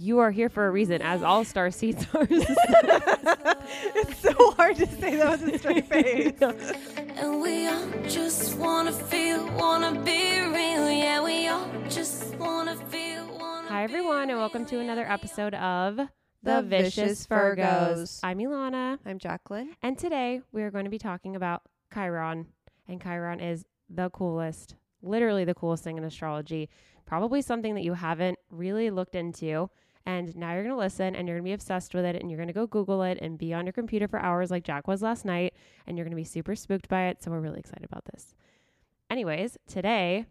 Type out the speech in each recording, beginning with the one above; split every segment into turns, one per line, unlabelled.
you are here for a reason, as all star seeds are.
it's so hard to say that with a straight face.
And we all just wanna feel, wanna be real. Yeah, we all just wanna feel, wanna
Hi, everyone, and welcome to another episode of The,
The
Vicious,
Vicious
Virgos.
Virgos.
I'm Ilana,
I'm Jacqueline.
and today we are going to be talking about Chiron. And Chiron is the coolest, literally the coolest thing in astrology. Probably something that you haven't really looked into. And now you're going to listen and you're going to be obsessed with it and you're going to go Google it and be on your computer for hours like Jack was last night. And you're going to be super spooked by it. So we're really excited about this. Anyways, today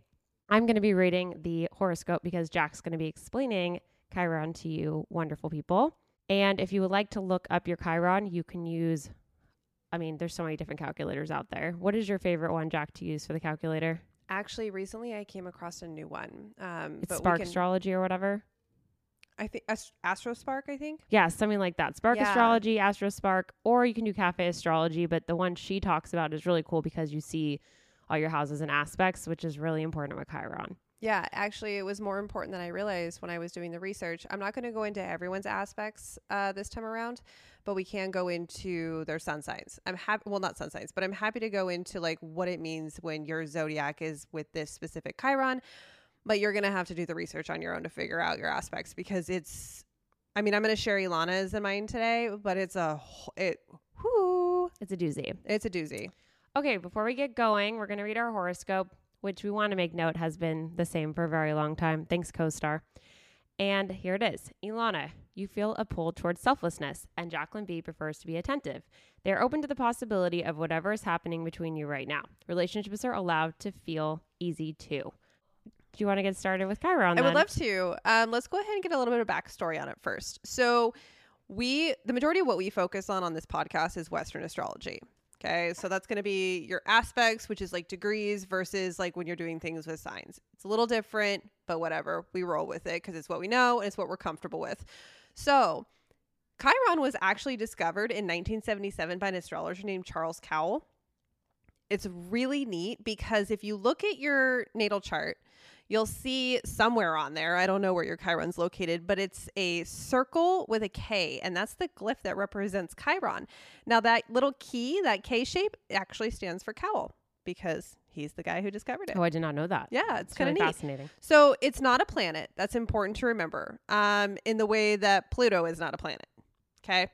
I'm going to be reading the horoscope because Jack's going to be explaining Chiron to you, wonderful people. And if you would like to look up your Chiron, you can use, I mean, there's so many different calculators out there. What is your favorite one, Jack, to use for the calculator?
Actually, recently I came across a new one. Um,
It's Spark
can-
Astrology or whatever.
I think Ast- AstroSpark. I think.
Yeah, something like that. Spark
Yeah.
Astrology, Astro Spark, or you can do Cafe Astrology. But the one she talks about is really cool because you see all your houses and aspects, which is really important with Chiron.
Yeah, actually, it was more important than I realized when I was doing the research. I'm not going to go into everyone's aspects uh, this time around, but we can go into their sun signs. I'm happy, well, not sun signs, but I'm happy to go into like what it means when your zodiac is with this specific Chiron. But you're going to have to do the research on your own to figure out your aspects because it's. I mean, I'm going to share Ilana's in mine today, but it's a it. Whoo,
It's a doozy.
it's a doozy.
Okay, before we get going, we're going to read our horoscope, which we want to make note has been the same for a very long time. Thanks, co star. And here it is Ilana, you feel a pull towards selflessness, and Jacqueline B prefers to be attentive. They are open to the possibility of whatever is happening between you right now. Relationships are allowed to feel easy too. Do you want to get started with Chiron?
I would
then?
love to. Um, let's go ahead and get a little bit of backstory on it first. So, we the majority of what we focus on on this podcast is Western astrology. Okay, so that's going to be your aspects, which is like degrees versus like when you're doing things with signs. It's a little different, but whatever. We roll with it because it's what we know and it's what we're comfortable with. So, Chiron was actually discovered in 1977 by an astrologer named Charles Kowal. It's really neat because if you look at your natal chart, you'll see somewhere on there, I don't know where your Chiron's located, but it's a circle with a K, and that's the glyph that represents Chiron. Now, that little key, that K shape, actually stands for Kowal because he's the guy who discovered it.
Oh, I did not know that.
Yeah, it's
It's
kind of neat.
fascinating.
So it's not a planet. That's important to remember. Um, in the way that Pluto is not a planet. Okay.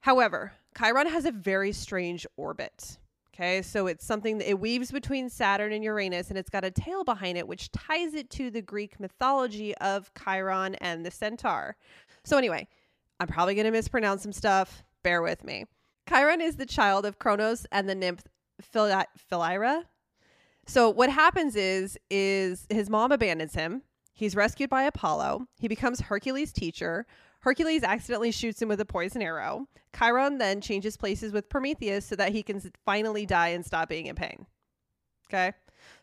However, Chiron has a very strange orbit. Okay. So it's something that it weaves between Saturn and Uranus, and it's got a tail behind it, which ties it to the Greek mythology of Chiron and the centaur. So anyway, I'm probably going to mispronounce some stuff. Bear with me. Chiron is the child of Kronos and the nymph Phili- Philyra. So what happens is is his mom abandons him. He's rescued by Apollo. He becomes Hercules' teacher. Hercules accidentally shoots him with a poison arrow. Chiron then changes places with Prometheus so that he can finally die and stop being in pain. Okay?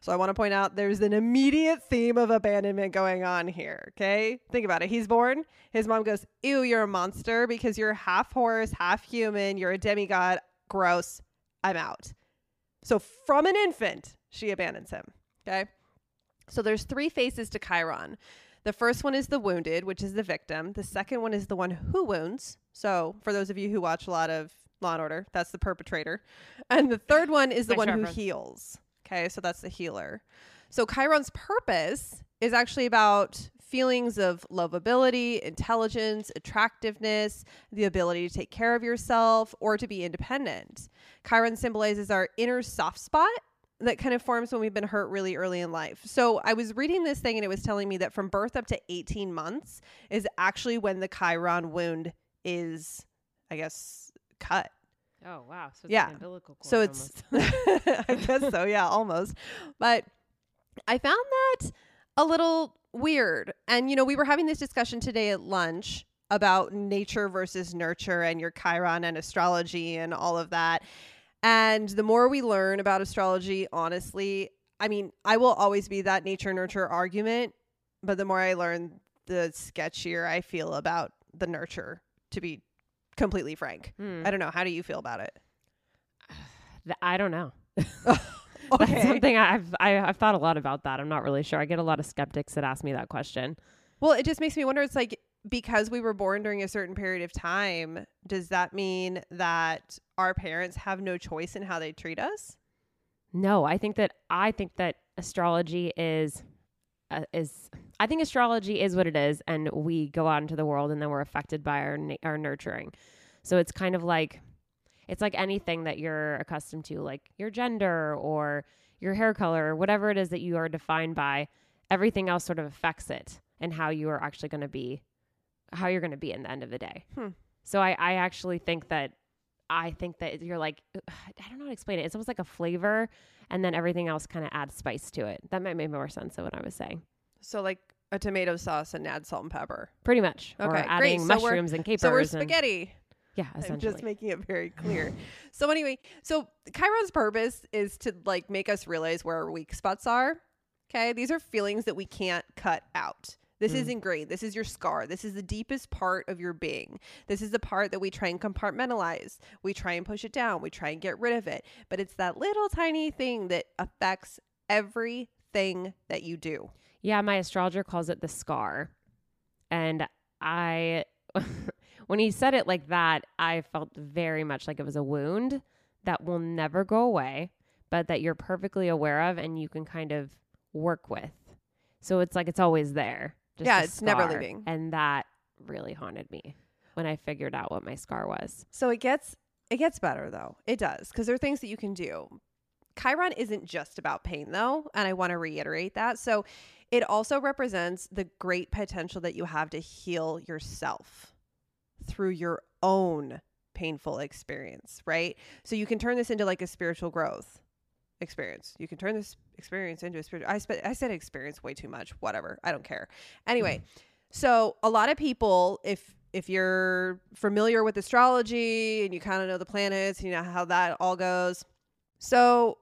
So I want to point out there's an immediate theme of abandonment going on here. Okay? Think about it. He's born. His mom goes, Ew, you're a monster because you're half horse, half human. You're a demigod. Gross. I'm out. So from an infant, she abandons him. Okay. So there's three faces to Chiron. The first one is the wounded, which is the victim. The second one is the one who wounds. So for those of you who watch a lot of Law and Order, that's the perpetrator. And the third one is the
Nice
one
reference.
who heals. Okay. So that's the healer. So Chiron's purpose is actually about feelings of lovability, intelligence, attractiveness, the ability to take care of yourself or to be independent. Chiron symbolizes our inner soft spot that kind of forms when we've been hurt really early in life. So I was reading this thing and it was telling me that from birth up to 18 months is actually when the Chiron wound is, I guess, cut.
Oh, wow. So it's
Yeah.
an umbilical cord
So it's, I guess so, yeah, almost. But I found that a little weird. And, you know, we were having this discussion today at lunch about nature versus nurture and your Chiron and astrology and all of that. And the more we learn about astrology, honestly, I mean, I will always be that nature nurture argument. But the more I learn, the sketchier I feel about the nurture, to be completely frank.
Hmm.
I don't know. How do you feel about it?
I don't know. That's something I've I, I've thought a lot about that. I'm not really sure. I get a lot of skeptics that ask me that question.
Well, it just makes me wonder. It's like because we were born during a certain period of time, does that mean that our parents have no choice in how they treat us?
No, I think that I think that astrology is uh, is I think astrology is what it is, and we go out into the world, and then we're affected by our na- our nurturing. So it's kind of like it's like anything that you're accustomed to, like your gender or your hair color, or whatever it is that you are defined by. Everything else sort of affects it and how you are actually going to be, how you're going to be in the end of the day.
Hmm.
So I, I actually think that I think that you're like I don't know how to explain it. It's almost like a flavor, and then everything else kind of adds spice to it. That might make more sense than what I was saying.
So like a tomato sauce and add salt and pepper.
Pretty much. or
Okay, great.
adding
So we're-
mushrooms and capers.
So we're
and-
spaghetti.
yeah,
I'm
essentially.
just making it very clear. so anyway, so Chiron's purpose is to like make us realize where our weak spots are. Okay, these are feelings that we can't cut out. This
mm.
isn't ingrained. This is your scar. This is the deepest part of your being. This is the part that we try and compartmentalize. We try and push it down. We try and get rid of it. But it's that little tiny thing that affects everything that you do.
Yeah, my astrologer calls it the scar. And I, when he said it like that, I felt very much like it was a wound that will never go away, but that you're perfectly aware of and you can kind of work with. So it's like it's always there. Just
Yeah, it's never leaving.
And that really haunted me when I figured out what my scar was.
So it gets it gets better though. It does because there are things that you can do. Chiron isn't just about pain though, and I want to reiterate that. So it also represents the great potential that you have to heal yourself through your own painful experience, right? So you can turn this into like a spiritual growth experience. You can turn this experience into a spiritual I I said experience way too much. Whatever. I don't care. Anyway, mm-hmm. so a lot of people if if you're familiar with astrology and you kind of know the planets, you know how that all goes. So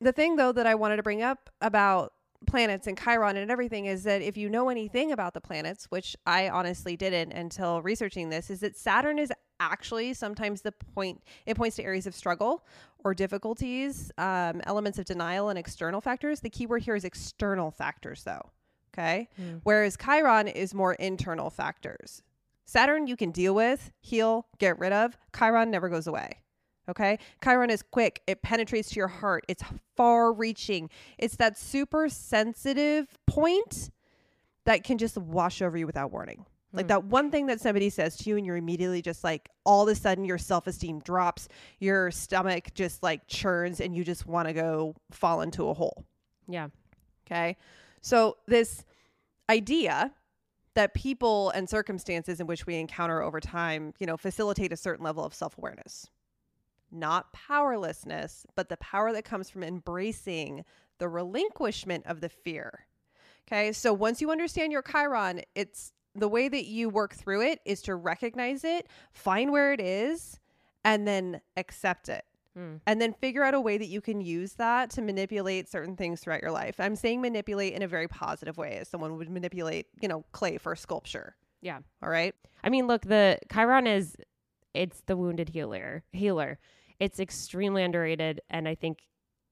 the thing though that I wanted to bring up about planets and Chiron and everything is that if you know anything about the planets, which I honestly didn't until researching this, is that Saturn is actually sometimes the point it points to areas of struggle or difficulties, um, elements of denial and external factors. The key word here is external factors though. Okay. Whereas Chiron is more internal factors. Saturn you can deal with, heal, get rid of. Chiron never goes away. Okay. Chiron is quick. It penetrates to your heart. It's far reaching. It's that super sensitive point that can just wash over you without warning. Like
Hmm.
that one thing that somebody says to you, and you're immediately just like, all of a sudden your self esteem drops, your stomach just like churns, and you just want to go fall into a hole.
Yeah.
Okay. So, this idea that people and circumstances in which we encounter over time, you know, facilitate a certain level of self awareness, not powerlessness, but the power that comes from embracing the relinquishment of the fear. Okay. So, once you understand your Chiron, it's the way that you work through it is to recognize it, find where it is, and then accept it
Hmm.
and then figure out a way that you can use that to manipulate certain things throughout your life. I'm saying manipulate in a very positive way, as someone would manipulate, you know, clay for sculpture.
Yeah.
All right.
I mean, look, the Chiron is it's the wounded healer. Healer. It's extremely underrated, and I think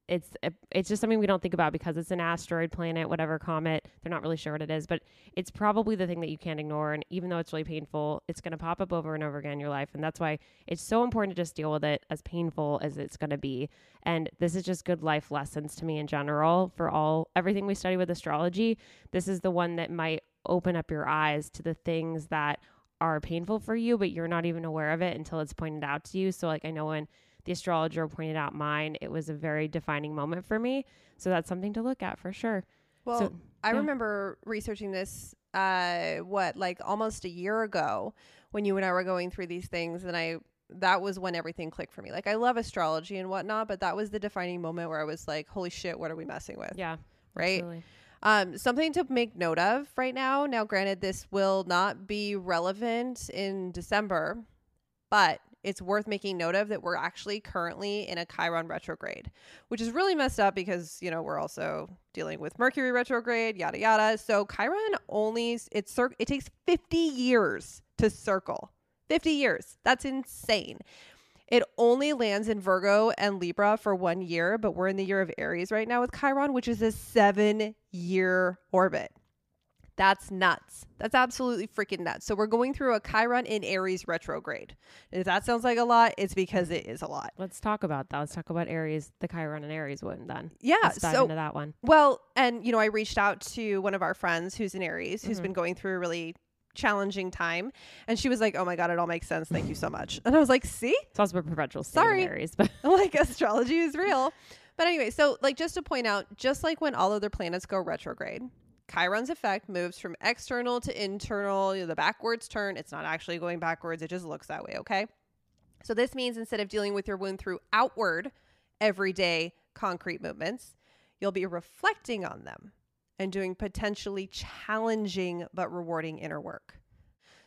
it's eh, it's just something we don't think about because it's an asteroid, planet, whatever comet. They're not really sure what it is, but it's probably the thing that you can't ignore. And even though it's really painful, it's going to pop up over and over again in your life, and that's why it's so important to just deal with it as painful as it's going to be. And this is just good life lessons to me in general for all everything we study with astrology. This is the one that might open up your eyes to the things that are painful for you, but you're not even aware of it until it's pointed out to you. So, like, I know when the astrologer pointed out mine, it was a very defining moment for me. So, that's something to look at for sure.
Well,
So,
I
yeah.
remember researching this, uh, what, like almost a year ago when you and I were going through these things. And I, that was when everything clicked for me. Like, I love astrology and whatnot, but that was the defining moment where I was like, holy shit, what are we messing with?
Yeah.
Right.
absolutely.
Um, something to make note of right now. Now, granted, this will not be relevant in December, but it's worth making note of that we're actually currently in a Chiron retrograde, which is really messed up because, you know, we're also dealing with Mercury retrograde, yada, yada. So Chiron only, it's, cir- it takes 50 years to circle. 50 years. That's insane. It only lands in Virgo and Libra for one year, but we're in the year of Aries right now with Chiron, which is a seven year orbit. That's nuts. That's absolutely freaking nuts. So we're going through a Chiron in Aries retrograde. If that sounds like a lot, it's because it is a lot.
Let's talk about that. Let's talk about Aries, the Chiron and Aries wound then.
Yeah.
Let's dive
so
into that one.
Well, and you know, I reached out to one of our friends who's in Aries, who's
Mhm.
been going through a really challenging time, and she was like, "Oh my god, it all makes sense. Thank you so much." And I was like, "See,
It's also a perpetual
Sorry.
Aries, but
like astrology is real." But anyway, so like just to point out, just like when all other planets go retrograde, Chiron's effect moves from external to internal. You know, the backwards turn. It's not actually going backwards. It just looks that way. Okay. So this means instead of dealing with your wound through outward, everyday concrete movements, you'll be reflecting on them and doing potentially challenging but rewarding inner work.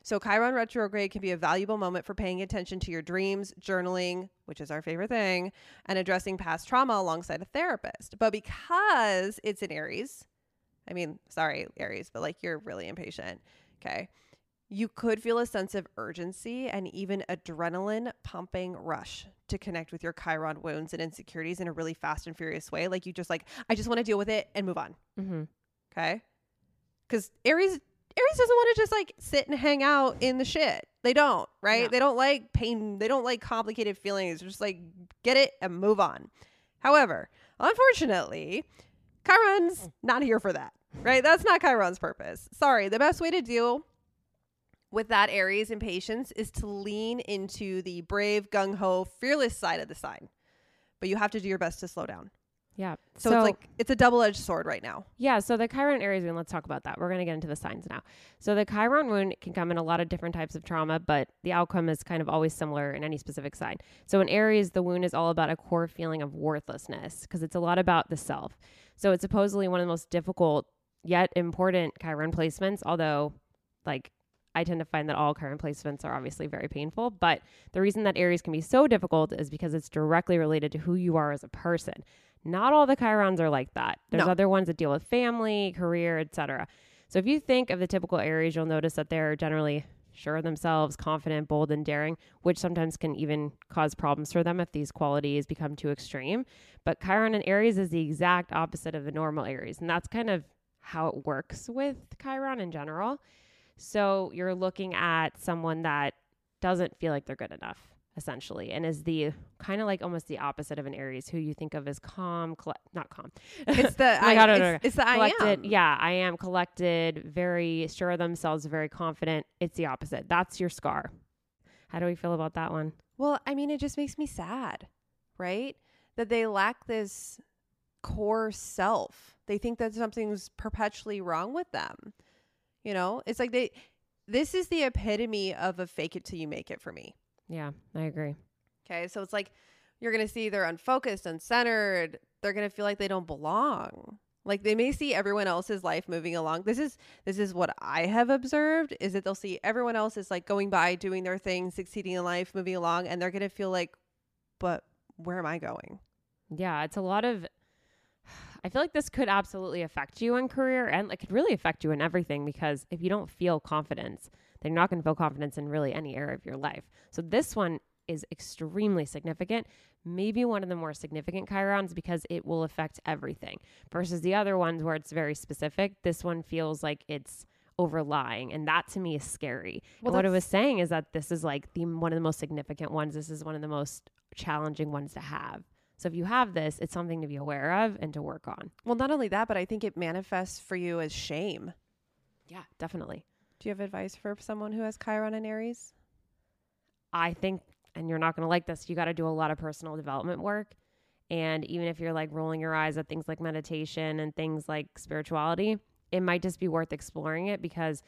So Chiron retrograde can be a valuable moment for paying attention to your dreams, journaling, which is our favorite thing, and addressing past trauma alongside a therapist. But because it's in Aries, I mean, sorry, Aries, but like you're really impatient. Okay. You could feel a sense of urgency and even adrenaline pumping rush to connect with your Chiron wounds and insecurities in a really fast and furious way. Like you just like, I just want to deal with it and move on.
Mhm.
Okay. Because Aries Aries doesn't want to just like sit and hang out in the shit. They don't, right?
No.
They don't like pain. They don't like complicated feelings. They're just like get it and move on. However, unfortunately, Chiron's mm. not here for that, right? That's not Chiron's purpose. Sorry. The best way to deal with that Aries impatience is to lean into the brave, gung ho, fearless side of the sign. But you have to do your best to slow down.
yeah.
So, it's like it's a double edged sword right now.
Yeah, so the Chiron Aries wound, let's talk about that. We're going to get into the signs now. So the Chiron wound can come in a lot of different types of trauma, but the outcome is kind of always similar in any specific sign. So in Aries, the wound is all about a core feeling of worthlessness because it's a lot about the self. So it's supposedly one of the most difficult yet important Chiron placements, although like I tend to find that all Chiron placements are obviously very painful, but the reason that Aries can be so difficult is because it's directly related to who you are as a person. Not all the Chirons are like that. There's
No.
other ones that deal with family, career, etc. So if you think of the typical Aries, you'll notice that they're generally sure of themselves, confident, bold, and daring, which sometimes can even cause problems for them if these qualities become too extreme. But Chiron and Aries is the exact opposite of the normal Aries, and that's kind of how it works with Chiron in general. So you're looking at someone that doesn't feel like they're good enough, essentially, and is the kind of like almost the opposite of an Aries, who you think of as calm, not calm.
It's the I,
God,
it's,
no, no.
it's the I am.
Yeah, I am collected, very sure of themselves, very confident. It's the opposite. That's your scar. How do we feel about that one?
Well, I mean, it just makes me sad, right? That they lack this core self. They think that something's perpetually wrong with them. You know, it's like they. This is the epitome of a fake it till you make it for me.
Yeah, I agree.
Okay, so it's like you're gonna see they're unfocused, uncentered. They're gonna feel like they don't belong. Like they may see everyone else's life moving along. This is this is what I have observed is that they'll see everyone else is like going by, doing their thing, succeeding in life, moving along, and they're gonna feel like, but where am I going?
Yeah, it's a lot of. I feel like this could absolutely affect you in career and it could really affect you in everything because if you don't feel confidence, then you're not going to feel confidence in really any area of your life. So this one is extremely significant, maybe one of the more significant chirons because it will affect everything versus the other ones where it's very specific. This one feels like it's overlying and that to me is scary.
Well,
what I was saying is that this is like the one of the most significant ones. This is one of the most challenging ones to have. So if you have this, it's something to be aware of and to work on.
Well, not only that, but I think it manifests for you as shame.
Yeah, definitely.
Do you have advice for someone who has Chiron and Aries?
I think, and you're not going to like this, you got to do a lot of personal development work. And even if you're like rolling your eyes at things like meditation and things like spirituality, it might just be worth exploring it because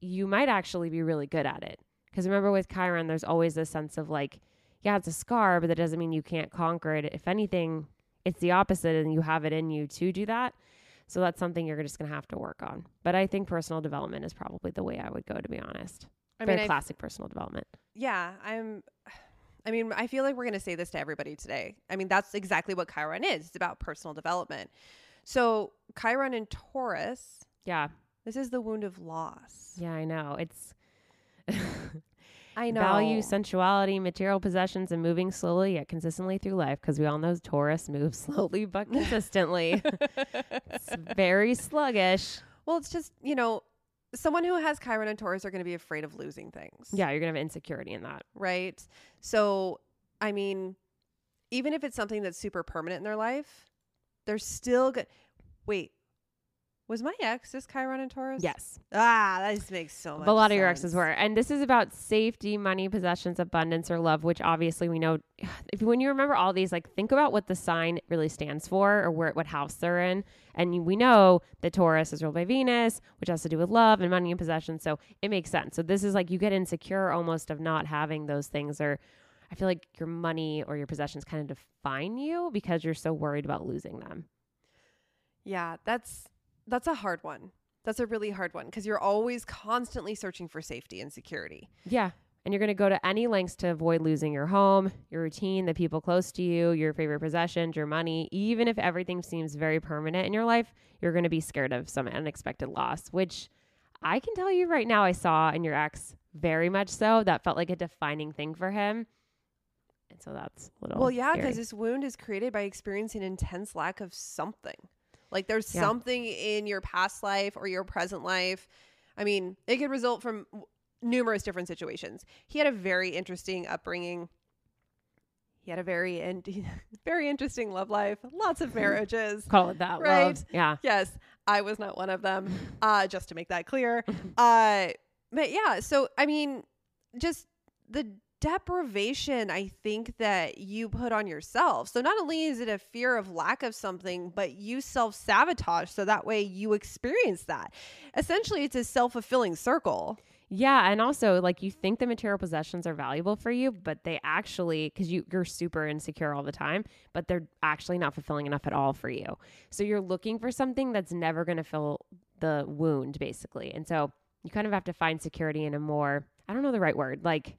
you might actually be really good at it. Because remember, with Chiron, there's always this sense of like, yeah, it's a scar, but that doesn't mean you can't conquer it. If anything, it's the opposite, and you have it in you to do that. So that's something you're just going to have to work on. But I think personal development is probably the way I would go, to be honest.
I
Very
mean,
classic personal development.
Yeah, I'm. I mean, I feel like we're going to say this to everybody today. I mean, that's exactly what Chiron is. It's about personal development. So, Chiron in Taurus,
Yeah.
this is the wound of loss.
Yeah, I know. It's
I know.
value, sensuality, material possessions, and moving slowly yet consistently through life because we all know Taurus moves slowly but consistently. it's very sluggish.
Well, it's just, you know, someone who has Chiron and Taurus are going to be afraid of losing things.
Yeah, you're gonna have insecurity in that.
Right. So, I mean, even if it's something that's super permanent in their life, they're still good. Wait, was my ex just Chiron and Taurus?
Yes.
Ah, that just makes so much
But a lot of your exes were. And this is about safety, money, possessions, abundance, or love, which obviously we know. If when you remember all these, like think about what the sign really stands for or where what house they're in. And we know that Taurus is ruled by Venus, which has to do with love and money and possessions. So it makes sense. So this is like you get insecure almost of not having those things or I feel like your money or your possessions kind of define you because you're so worried about losing them.
Yeah, that's that's a hard one. That's a really hard one because you're always constantly searching for safety and security.
Yeah. And you're going to go to any lengths to avoid losing your home, your routine, the people close to you, your favorite possessions, your money. Even if everything seems very permanent in your life, you're going to be scared of some unexpected loss, which I can tell you right now, I saw in your ex very much so. That felt like a defining thing for him. And so that's a little
Well, yeah, because this wound is created by experiencing intense lack of something. Like there's
Yeah.
something in your past life or your present life. I mean, it could result from w- numerous different situations. He had a very interesting upbringing. He had a very in- very interesting love life. Lots of marriages.
call it that.
Right.
Love. Yeah.
yes, I was not one of them. Uh, just to make that clear. Uh, but yeah, so I mean, just the deprivation I think that you put on yourself. So not only is it a fear of lack of something, but you self sabotage so that way you experience that. Essentially, it's a self fulfilling circle.
Yeah, and also like you think the material possessions are valuable for you, but they actually because you you're super insecure all the time, but they're actually not fulfilling enough at all for you. So you're looking for something that's never going to fill the wound, basically. And so you kind of have to find security in a more I don't know the right word, like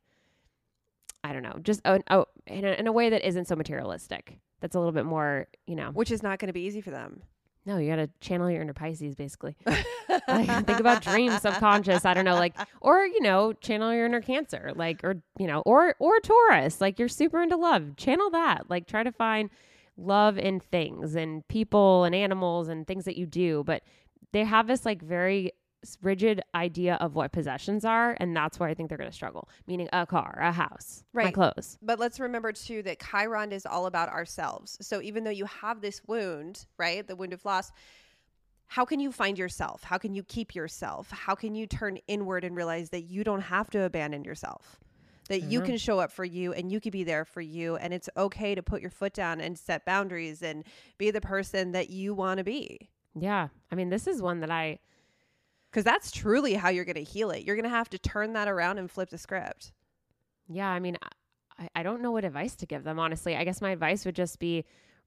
I don't know, just oh, oh in, a, in a way that isn't so materialistic. That's a little bit more, you know.
Which is not going to be easy for them.
No, you got to channel your inner Pisces, basically. Like, think about dreams, subconscious. I don't know, like, or you know, channel your inner Cancer, like, or you know, or or Taurus, like you're super into love. Channel that, like, try to find love in things and people and animals and things that you do. But they have this like very rigid idea of what possessions are, and that's where I think they're going to struggle. Meaning, a car, a house, my
Right.
clothes.
But let's remember too that Chiron is all about ourselves. So even though you have this wound, right, the wound of loss, how can you find yourself? How can you keep yourself? How can you turn inward and realize that you don't have to abandon yourself? That you
Mhm.
can show up for you and you can be there for you and it's okay to put your foot down and set boundaries and be the person that you want to be.
Yeah, I mean, this is one that I
Cuz that's truly how you're going to heal it. You're going to have to turn that around and flip the script.
Yeah, I mean, I, I don't know what advice to give them, honestly. I guess my advice would just be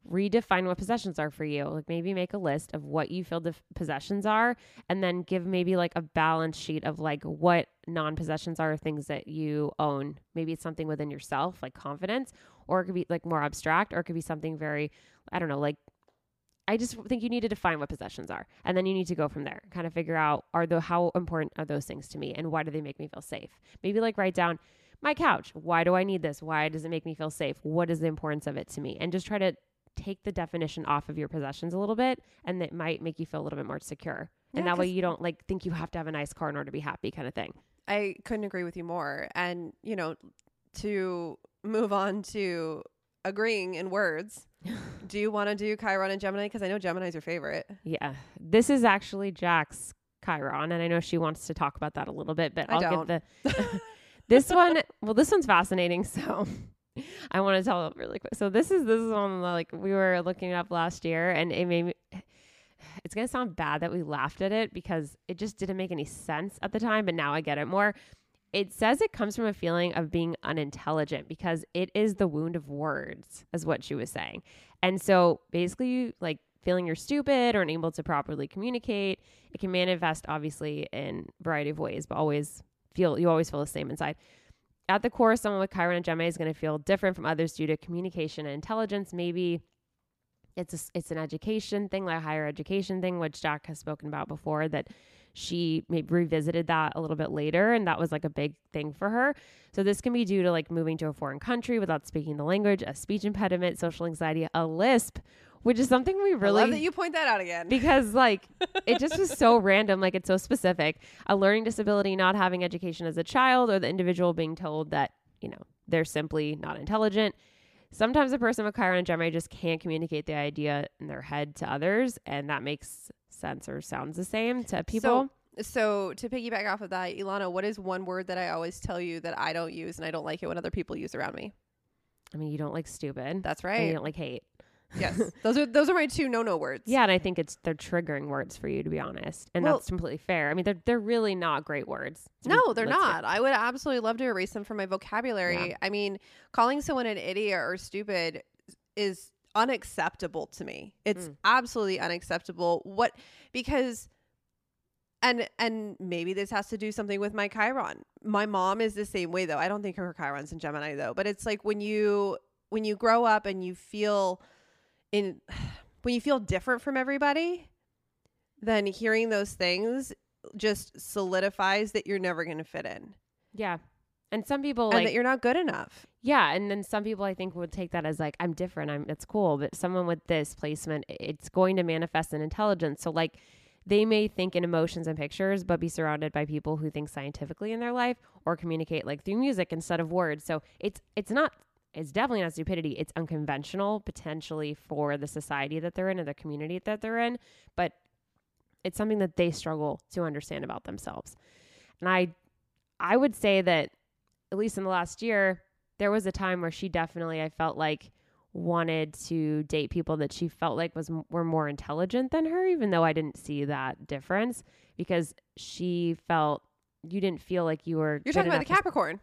redefine what possessions are for you. Like maybe make a list of what you feel the f- possessions are and then give maybe like a balance sheet of like what non-possessions are things that you own. Maybe it's something within yourself, like confidence, or it could be like more abstract or it could be something very I don't know, like I just think you need to define what possessions are, and then you need to go from there. Kind of figure out are the how important are those things to me, and why do they make me feel safe? Maybe like write down my couch. Why do I need this? Why does it make me feel safe? What is the importance of it to me? And just try to take the definition off of your possessions a little bit, and it might make you feel a little bit more secure. And
Yeah,
that way you don't like think you have to have a nice car in order to be happy, kind of thing.
I couldn't agree with you more. And, you know, to move on to agreeing in words, do you want to do Chiron and Gemini? Because I know Gemini's your favorite.
Yeah, this is actually Jack's Chiron, and I know she wants to talk about that a little bit, but
I
I'll
don't.
give the this one. Well, this one's fascinating, so I want to tell it really quick. So this is this is one like we were looking up last year, and it made me. It's gonna sound bad that we laughed at it because it just didn't make any sense at the time, but now I get it more. It says it comes from a feeling of being unintelligent because it is the wound of words, is what she was saying. And so basically, like feeling you're stupid or unable to properly communicate. It can manifest obviously in a variety of ways, but always feel you always feel the same inside. At the core, someone with Chiron and Gemini is going to feel different from others due to communication and intelligence. Maybe it's a, it's an education thing, like a higher education thing, which Jack has spoken about before. That she maybe revisited that a little bit later, and that was like a big thing for her. So this can be due to like moving to a foreign country without speaking the language, a speech impediment, social anxiety, a lisp, which is something we
I
really
love that you point that out again.
because like it just was so random like it's so specific a learning disability not having education as a child or the individual being told that you know they're simply not intelligent sometimes a person with chiron and gemini just can't communicate the idea in their head to others and that makes sense or sounds the same to people
So to piggyback off of that, Ilana, what is one word that I always tell you that I don't use and I don't like it when other people use around me?
i mean you don't like stupid
That's right.
and you don't like hate
yes, those are those are my two no no words.
yeah and i think it's they're triggering words for you to be honest and
Well-
that's completely fair i mean they're they're really not great words to be-
No, they're not. I would absolutely love to erase them from my vocabulary. I mean, calling someone an idiot or stupid is unacceptable to me. It's
Mm.
absolutely unacceptable. What because and and maybe this has to do something with my Chiron. My mom is the same way though. I don't think her Chiron's in Gemini though, but it's like when you when you grow up and you feel in when you feel different from everybody, then hearing those things just solidifies that you're never going to fit in
yeah and some people
and
like
that you're not good enough.
Yeah, and then some people I think would take that as like I'm different, I'm it's cool, but someone with this placement it's going to manifest in intelligence. So like they may think in emotions and pictures but be surrounded by people who think scientifically in their life or communicate like through music instead of words. So it's it's not it's definitely not stupidity. It's unconventional potentially for the society that they're in or the community that they're in, but it's something that they struggle to understand about themselves. And I I would say that at least in the last year, there was a time where she definitely I felt like wanted to date people that she felt like was were more intelligent than her even though I didn't see that difference because she felt you didn't feel like you were
You're talking about the
to-
Capricorn.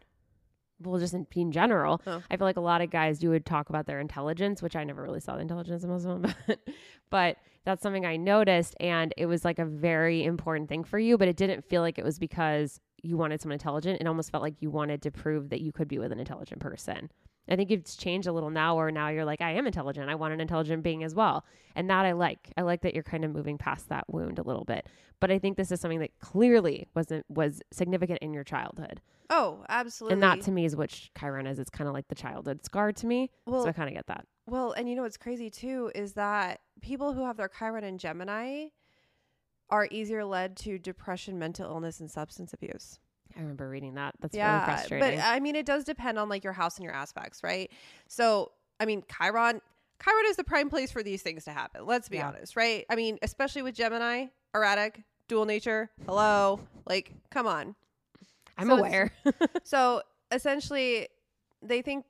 well just in, in general
Oh.
I feel like a lot of guys do would talk about their intelligence which I never really saw the intelligence in most of them but but that's something I noticed and it was like a very important thing for you but it didn't feel like it was because you wanted someone intelligent it almost felt like you wanted to prove that you could be with an intelligent person I think it's changed a little now where now you're like I am intelligent I want an intelligent being as well and that I like I like that you're kind of moving past that wound a little bit but I think this is something that clearly wasn't was significant in your childhood
Oh, absolutely.
and that to me is what Chiron is. It's kind of like the childhood scar to me.
well,
so I kind of get that.
Well, and you know what's crazy too is that people who have their Chiron in Gemini are easier led to depression, mental illness, and substance abuse.
I remember reading that. That's really
yeah,
frustrating.
but I mean, it does depend on like your house and your aspects, right? So, I mean, Chiron, Chiron is the prime place for these things to happen. Let's be
Yeah.
honest, right? I mean, especially with Gemini, erratic, dual nature. Hello, like, come on.
I'm
so
aware.
so essentially they think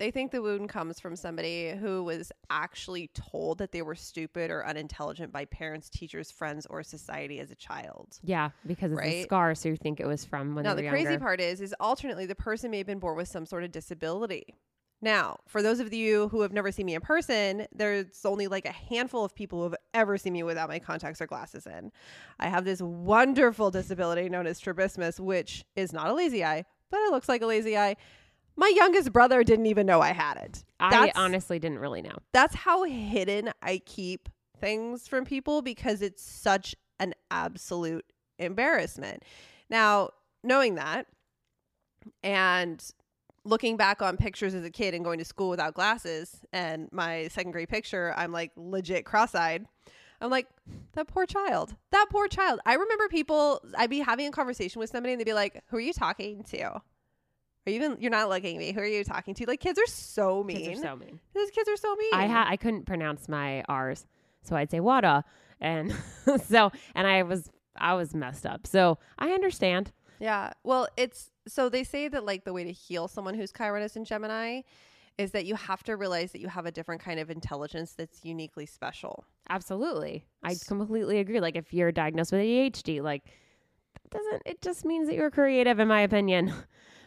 they think the wound comes from somebody who was actually told that they were stupid or unintelligent by parents, teachers, friends, or society as a child.
yeah, because it's a scar, so you think it was from when
now the crazy
younger.
part is is alternately the person may have been born with some sort of disability. Now, for those of you who have never seen me in person, there's only like a handful of people who have ever seen me without my contacts or glasses in. I have this wonderful disability known as strabismus, which is not a lazy eye, but it looks like a lazy eye. My youngest brother didn't even know I had it.
I honestly didn't really know.
That's how hidden I keep things from people because it's such an absolute embarrassment. Now, knowing that and looking back on pictures as a kid and going to school without glasses and my second grade picture, I'm like legit cross eyed. I'm like, that poor child. That poor child. I remember people, I'd be having a conversation with somebody and they'd be like, Who are you talking to? Are you even, you're not looking at me. Who are you talking to? Like, kids are so mean.
Kids are so mean.
These kids are so mean.
I had I couldn't pronounce my R's, so I'd say wada, and so and I was I was messed up. So I understand.
Yeah. Well, it's so they say that like the way to heal someone who's Chironus in Gemini is that you have to realize that you have a different kind of intelligence that's uniquely special.
Absolutely. I completely agree. Like if you're diagnosed with ADHD, like that doesn't it just means that you're creative in my opinion.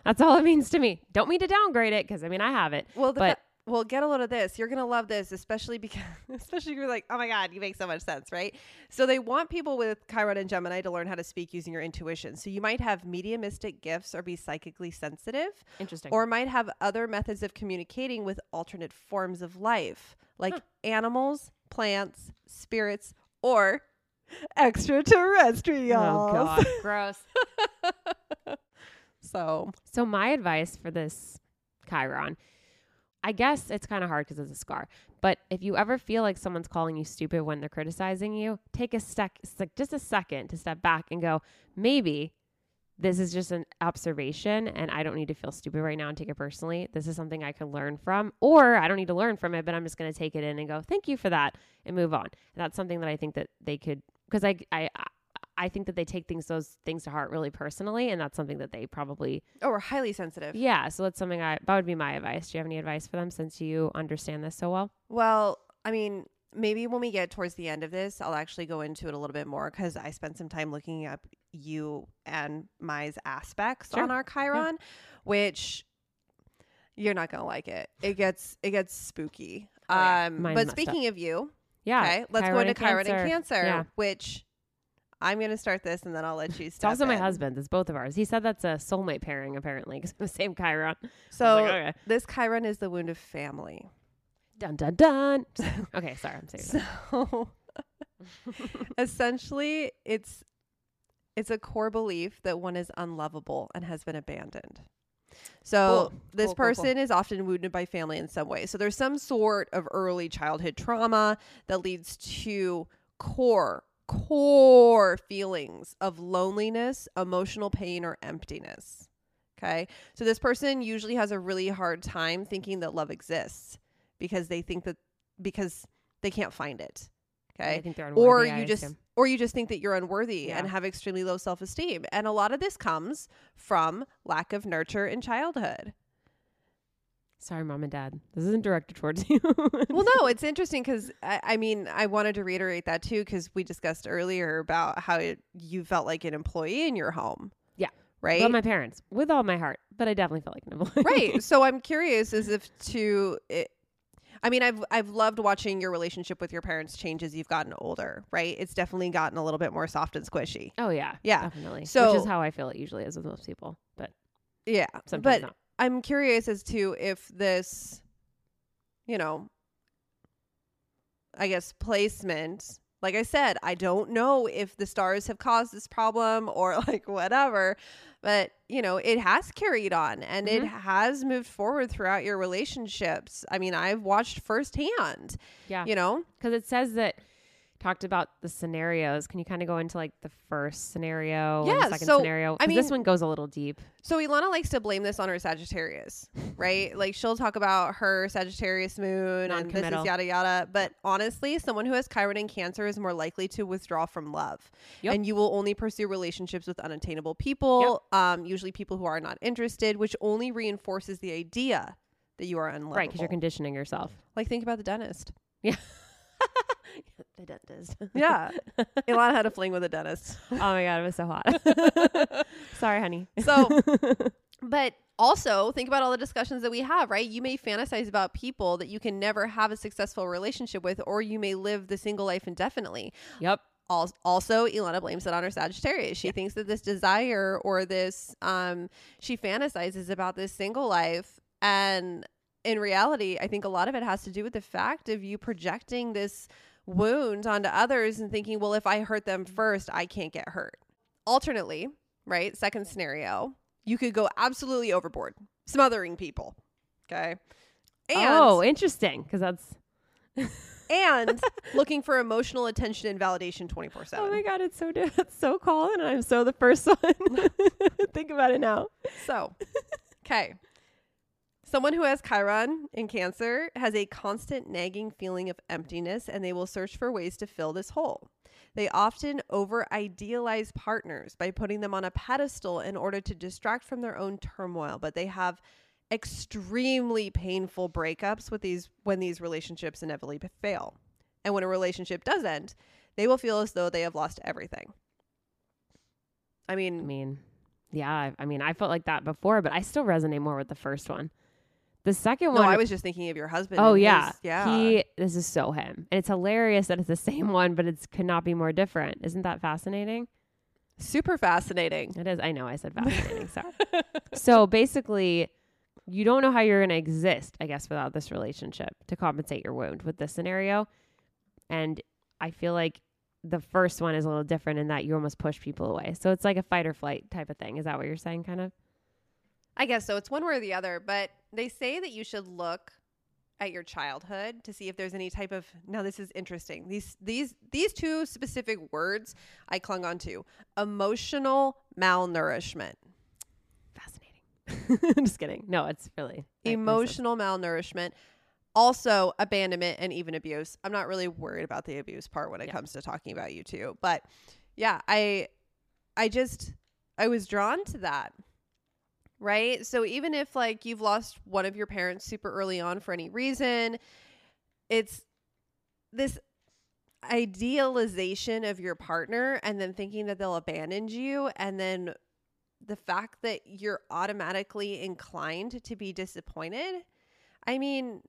That's all it means to me. Don't mean to downgrade it because I mean I have it.
Well, the
But-
fa- well, get a load of this. You're gonna love this, especially because especially you're like, oh my god, you make so much sense, right? So they want people with Chiron and Gemini to learn how to speak using your intuition. So you might have mediumistic gifts or be psychically sensitive.
Interesting.
or might have other methods of communicating with alternate forms of life, like
Huh.
animals, plants, spirits, or extraterrestrials.
oh god, gross.
So,
So my advice for this Chiron, I guess it's kind of hard because it's a scar. But if you ever feel like someone's calling you stupid when they're criticizing you, take a sec, sec just a second to step back and go, maybe this is just an observation and I don't need to feel stupid right now and take it personally. This is something I can learn from, or I don't need to learn from it, but I'm just going to take it in and go, thank you for that and move on. And that's something that I think that they could, because I, I, I think that they take things, those things to heart really personally. And that's something that they probably,
Oh, we're highly sensitive.
yeah. So that's something I, that would be my advice. Do you have any advice for them since you understand this so well?
Well, I mean, maybe when we get towards the end of this, I'll actually go into it a little bit more because I spent some time looking up you and Mai's aspects
Sure.
on our Chiron, which you're not gonna like it. It gets it gets spooky.
Oh, yeah.
Um,
Mine's
but
messed up.
speaking of you,
Yeah.
okay, let's go into
and
Chiron and
Cancer.
Cancer,
Yeah.
which I'm gonna start this and then I'll let you.
It's
step
also my husband. It's both of ours. He said that's a soulmate pairing apparently because the same Chiron.
So
like, okay.
this Chiron is the wound of family.
Dun dun dun. okay, sorry. I'm serious.
So essentially it's it's a core belief that one is unlovable and has been abandoned. So
Cool.
this
Cool, cool, cool.
person is often wounded by family in some way. So there's some sort of early childhood trauma that leads to core core feelings of loneliness, emotional pain or emptiness. Okay? So this person usually has a really hard time thinking that love exists because they think that because they can't find it. Okay?
I think they're
or
unworthy, I
you just
assume.
or you just think that you're unworthy and have extremely low self-esteem and a lot of this comes from lack of nurture in childhood
Sorry, mom and dad. This isn't directed towards you.
well no it's interesting because I, I mean i wanted to reiterate that too because we discussed earlier about how it, you felt like an employee in your home
Yeah.
right
But my parents, with all my heart, but I definitely felt like an employee.
right so i'm curious as if to it, i mean i've i've loved watching your relationship with your parents change as you've gotten older right it's definitely gotten a little bit more soft and squishy
Oh yeah,
Yeah.
definitely.
so which
is how I feel it usually is with most people, but
yeah
sometimes
but
not.
I'm curious as to if this, you know, I guess placement, like I said, I don't know if the stars have caused this problem or like whatever, but you know, it has carried on and it
Mhm.
has moved forward throughout your relationships. I mean, I've watched firsthand,
Yeah,
you know,
because it says that talked about the scenarios. Can you kind of go into like the first scenario,
Yeah,
and the second
so,
scenario? mean, this one goes a little deep.
So Ilana likes to blame this on her Sagittarius, right? like she'll talk about her Sagittarius moon and this is yada yada. But honestly, someone who has Chiron and Cancer is more likely to withdraw from love,
Yep.
and you will only pursue relationships with unattainable people, um, usually people who are not interested, which only reinforces the idea that you are unlovable.
Right, because you're conditioning yourself.
like think about the dentist.
Yeah. the dentist.
Yeah, Ilana had a fling with a dentist.
oh my god, it was so hot. Sorry, honey.
So, but also think about all the discussions that we have, right? You may fantasize about people that you can never have a successful relationship with, or you may live the single life indefinitely.
Yep.
Also, Ilana blames it on her Sagittarius. She thinks that this desire or this, um, she fantasizes about this single life. And in reality, I think a lot of it has to do with the fact of you projecting this wound onto others and thinking, well, if I hurt them first, I can't get hurt. Alternately, right? Second scenario, you could go absolutely overboard, smothering people. Okay. And,
oh, interesting. Because that's.
and looking for emotional attention and validation 24 7.
Oh my god, it's so it's so Colin, and I'm so the first one. Think about it now.
So, okay. Someone who has Chiron in Cancer has a constant nagging feeling of emptiness and they will search for ways to fill this hole. They often over idealize partners by putting them on a pedestal in order to distract from their own turmoil, but they have extremely painful breakups with these when these relationships inevitably fail. And when a relationship does end, they will feel as though they have lost everything. I mean,
I
mean,
yeah, I mean, I felt like that before, but I still resonate more with the first one. The second
no,
one,
I was just thinking of your husband.
oh yeah,
his- yeah.
He, this is so him, and it's hilarious that it's the same one, but it could not be more different. Isn't that fascinating?
Super fascinating.
It is. I know. I said fascinating. sorry. So basically, you don't know how you're going to exist, I guess, without this relationship to compensate your wound with this scenario. And I feel like the first one is a little different in that you almost push people away. So it's like a fight or flight type of thing. Is that what you're saying, kind of?
I guess so. It's one way or the other, but they say that you should look at your childhood to see if there's any type of now this is interesting. These these these two specific words I clung on to. Emotional malnourishment.
Fascinating. I'm Just kidding. No, it's really it makes sense.
Emotional malnourishment. Also abandonment and even abuse. I'm not really worried about the abuse part when it
Yeah.
comes to talking about you two, but yeah, I I just I was drawn to that. Right? So even if like you've lost one of your parents super early on for any reason, it's this idealization of your partner and then thinking that they'll abandon you and then the fact that you're automatically inclined to be disappointed. I mean,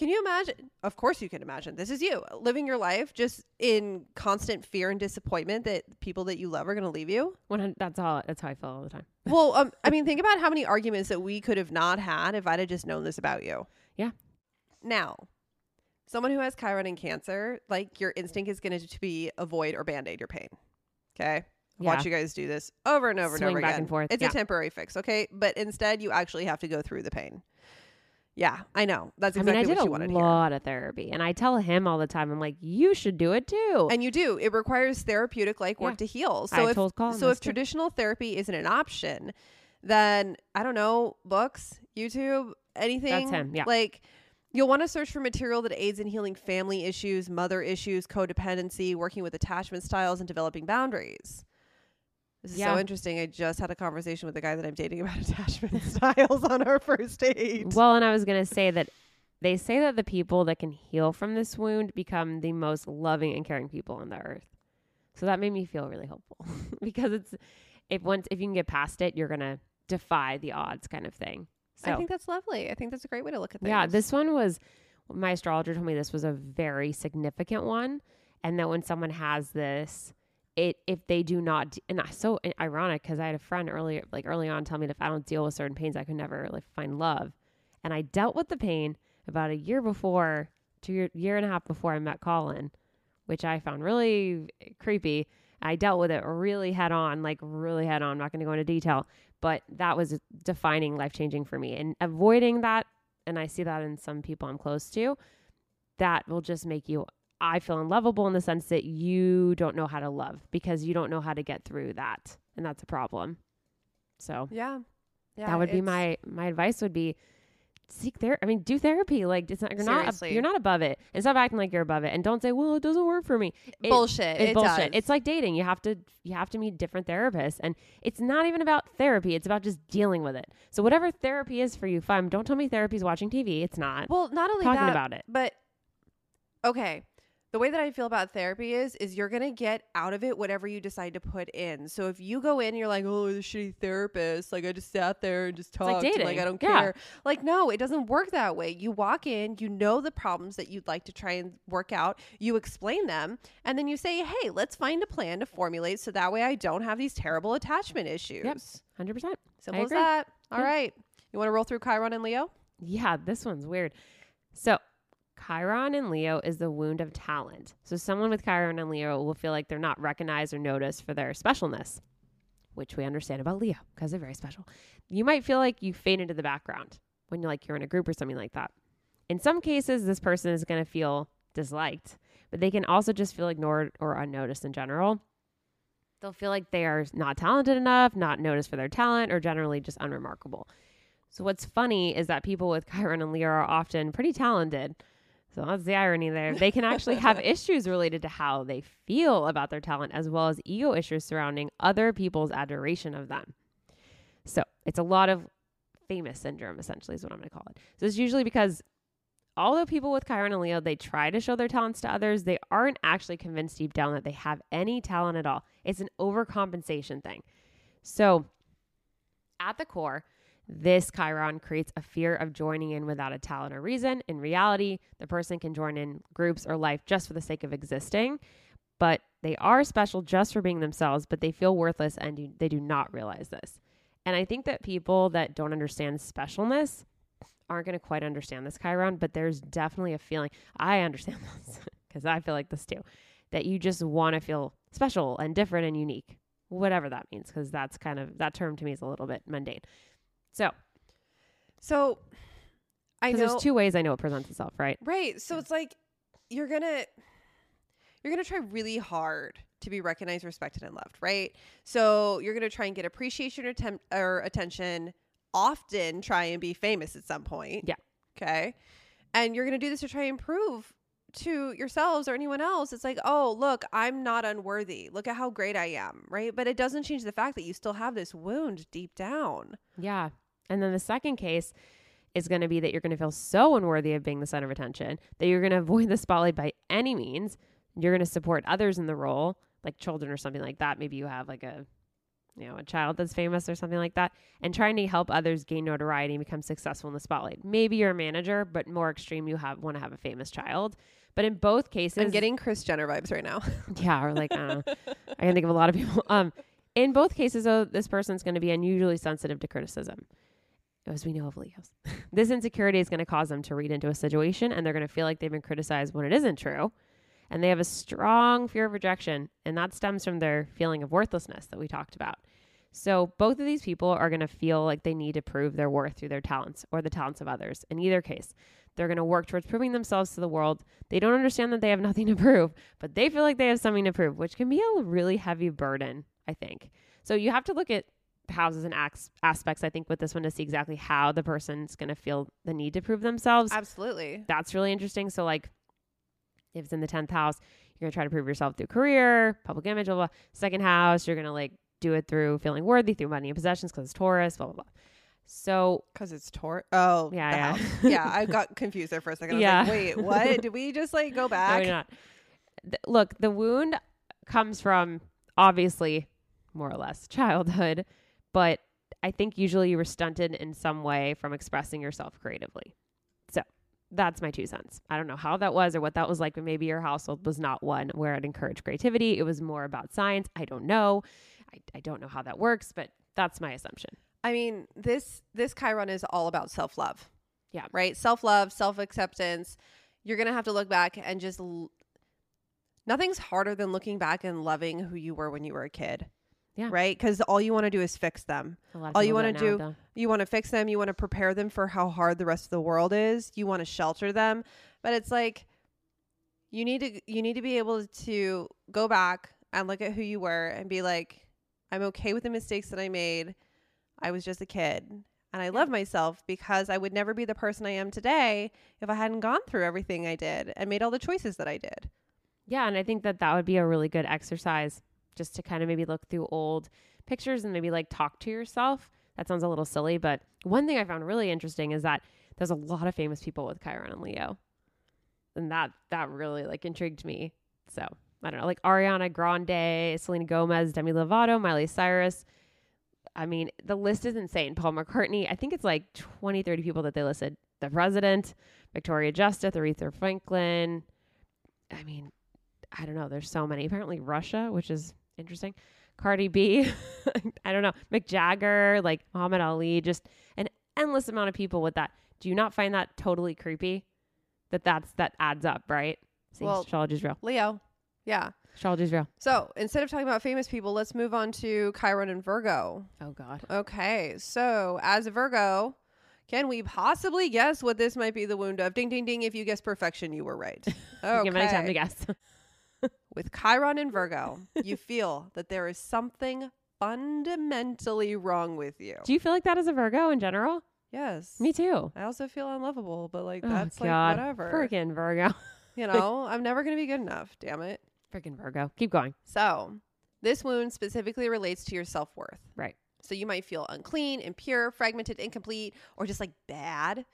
can you imagine? Of course, you can imagine. This is you living your life just in constant fear and disappointment that people that you love are going to leave you.
That's all. That's how I feel all the time.
Well, um, I mean, think about how many arguments that we could have not had if I'd have just known this about you.
Yeah.
Now, someone who has Chiron and Cancer, like your instinct is going to be avoid or band aid your pain. Okay. Yeah. Watch you guys do this over and over
Swing
and over
back
again.
and forth,
It's
yeah.
a temporary fix, okay? But instead, you actually have to go through the pain. Yeah, I know. That's exactly
I mean, I did
what
a
you wanted to hear.
lot of therapy, and I tell him all the time. I'm like, you should do it too.
And you do. It requires therapeutic like work
Yeah.
to heal. So
I
if so if
too.
traditional therapy isn't an option, then I don't know, books, YouTube, anything.
That's him, yeah.
Like you'll want to search for material that aids in healing family issues, mother issues, codependency, working with attachment styles and developing boundaries. This is so interesting. I just had a conversation with the guy that I'm dating about attachment styles on our first date.
Well, and I was going to say that they say that the people that can heal from this wound become the most loving and caring people on the earth. So that made me feel really hopeful because it's if once if you can get past it, you're going to defy the odds kind of thing. So
I think that's lovely. I think that's a great way to look at things.
yeah, this one was my astrologer told me this was a very significant one and that when someone has this it if they do not and so ironic because I had a friend earlier like early on tell me that if I don't deal with certain pains I could never like find love. And I dealt with the pain about a year before two year, year and a half before I met Colin which I found really eh, creepy. I dealt with it really head on like really head on I'm not going to go into detail but that was defining life changing for me. And avoiding that and I see that in some people I'm close to that will just make you I feel unlovable in the sense that you don't know how to love because you don't know how to get through that. And that's a problem. So
Yeah. Yeah.
that would be my my advice would be seek therapy. I mean, do therapy. Like it's not you're not you're not above it. And stop acting like you're above it. And don't say, Well, it doesn't work for me. It-
bullshit.
It's
it
bullshit.
does.
It's like dating. You have to you have to meet different therapists, and it's not even about therapy. It's about just dealing with it. So whatever therapy is for you, fine. Don't tell me therapy is watching TV. It's not.
well, not only
talking
that,
about it.
But okay, the way that I feel about therapy is is you're gonna get out of it whatever you decide to put in. So if you go in, you're like, oh, the shitty therapist. Like I just sat there and just
like
talked. and, like. I don't
Yeah.
care. Like no, it doesn't work that way. You walk in, you know the problems that you'd like to try and work out. You explain them, and then you say, hey, let's find a plan to formulate so that way I don't have these terrible attachment issues.
Yep, Hundred percent.
Simple as that. All
Yeah.
right. You want to roll through Chiron and Leo?
Yeah, this one's weird. So, Chiron and Leo is the wound of talent. So, someone with Chiron and Leo will feel like they're not recognized or noticed for their specialness, which we understand about Leo because they're very special. You might feel like you fade into the background when you're like you're in a group or something like that. In some cases, this person is going to feel disliked, but they can also just feel ignored or unnoticed in general. They'll feel like they are not talented enough, not noticed for their talent, or generally just unremarkable. So what's funny is that people with Chiron and Leo are often pretty talented. So that's the irony there. They can actually have issues related to how they feel about their talent, as well as ego issues surrounding other people's adoration of them. So it's a lot of famous syndrome, essentially, is what I'm going to call it. So it's usually because although people with Chiron and Leo they try to show their talents to others, they aren't actually convinced deep down that they have any talent at all. It's an overcompensation thing. So at the core, this Chiron creates a fear of joining in without a talent or reason. In reality, the person can join in groups or life just for the sake of existing, but they are special just for being themselves, but they feel worthless and do, they do not realize this. And I think that people that don't understand specialness aren't going to quite understand this Chiron, but there's definitely a feeling. I understand this because I feel like this too, that you just want to feel special and different and unique, whatever that means, because that's kind of that term to me is a little bit mundane. So
So I know.
there's two ways I know it presents itself, right?
Right. So it's like you're gonna you're gonna try really hard to be recognized, respected, and loved, right? So you're gonna try and get appreciation or, tem- or attention. Often try and be famous at some point.
Yeah.
Okay. And you're gonna do this to try and prove to yourselves or anyone else. It's like, oh, look, I'm not unworthy. Look at how great I am, right? But it doesn't change the fact that you still have this wound deep down.
Yeah. And then the second case is going to be that you're going to feel so unworthy of being the center of attention that you're going to avoid the spotlight by any means. You're going to support others in the role, like children or something like that. Maybe you have like a you know, a child that's famous or something like that, and trying to help others gain notoriety and become successful in the spotlight. Maybe you're a manager, but more extreme, you have want to have a famous child. But in both cases,
I'm getting Kris Jenner vibes right now.
yeah, or like uh, I can think of a lot of people. Um, in both cases, though, this person's going to be unusually sensitive to criticism, as we know of Leos. this insecurity is going to cause them to read into a situation, and they're going to feel like they've been criticized when it isn't true, and they have a strong fear of rejection, and that stems from their feeling of worthlessness that we talked about. So both of these people are going to feel like they need to prove their worth through their talents or the talents of others. In either case, they're going to work towards proving themselves to the world. They don't understand that they have nothing to prove, but they feel like they have something to prove, which can be a really heavy burden, I think. So you have to look at houses and acts, aspects, I think, with this one to see exactly how the person's going to feel the need to prove themselves.
Absolutely.
That's really interesting. So, like, if it's in the 10th house, you're going to try to prove yourself through career, public image, blah, blah. Second house, you're going to like do it through feeling worthy, through money and possessions because it's Taurus, blah, blah, blah. So,
Because it's Taurus. Oh,
Yeah, yeah.
yeah. I got confused there for a second. I was
Yeah.
like, wait, what? Did we just like go back?
you're not. Th- look, the wound comes from obviously more or less childhood, but I think usually you were stunted in some way from expressing yourself creatively. So that's my two cents. I don't know how that was or what that was like, but maybe your household was not one where it encouraged creativity. It was more about science. I don't know. I, I don't know how that works, but that's my assumption.
I mean, this this Chiron is all about self love.
Yeah.
Right. Self love, self acceptance. You're gonna have to look back and just. L- Nothing's harder than looking back and loving who you were when you were a kid.
Yeah.
Right. Because all you want to do is fix them.
A lot of
All you wanna
it now,
do-
though.
You want to fix them. You want to prepare them for how hard the rest of the world is. You want to shelter them. But it's like you need to you need to be able to go back and look at who you were and be like, I'm okay with the mistakes that I made. I was just a kid. And I love myself because I would never be the person I am today if I hadn't gone through everything I did and made all the choices that I did.
Yeah, and I think that that would be a really good exercise just to kind of maybe look through old pictures and maybe like talk to yourself. That sounds a little silly, but one thing I found really interesting is that there's a lot of famous people with Chiron and Leo. And that that really like intrigued me. So, I don't know, like Ariana Grande, Selena Gomez, Demi Lovato, Miley Cyrus. I mean, the list is insane. Paul McCartney, I think it's like 20, 30 people that they listed. The president, Victoria Justice, Aretha Franklin. I mean, I don't know. There's so many. Apparently, Russia, which is interesting. Cardi B, I don't know. Mick Jagger, like Muhammad Ali, just an endless amount of people with that. Do you not find that totally creepy? That that's that adds up, right?
Well-
astrology's real.
Leo. Yeah.
Astrology's real.
So instead of talking about famous people, let's move on to Chiron and Virgo.
Oh God.
Okay, so as a Virgo, can we possibly guess what this might be the wound of? Ding, ding, ding. If you guess perfection, you were right. Okay.
Give me time to guess.
With Chiron and Virgo, you feel that there is something fundamentally wrong with you.
Do you feel like that as a Virgo in general?
Yes.
Me too.
I also feel unlovable, but like
Oh,
that's
God.
like whatever.
Freaking Virgo.
You know, I'm never going to be good enough. Damn it.
Freaking Virgo. Keep going.
So, this wound specifically relates to your self worth.
Right.
So, you might feel unclean, impure, fragmented, incomplete, or just like bad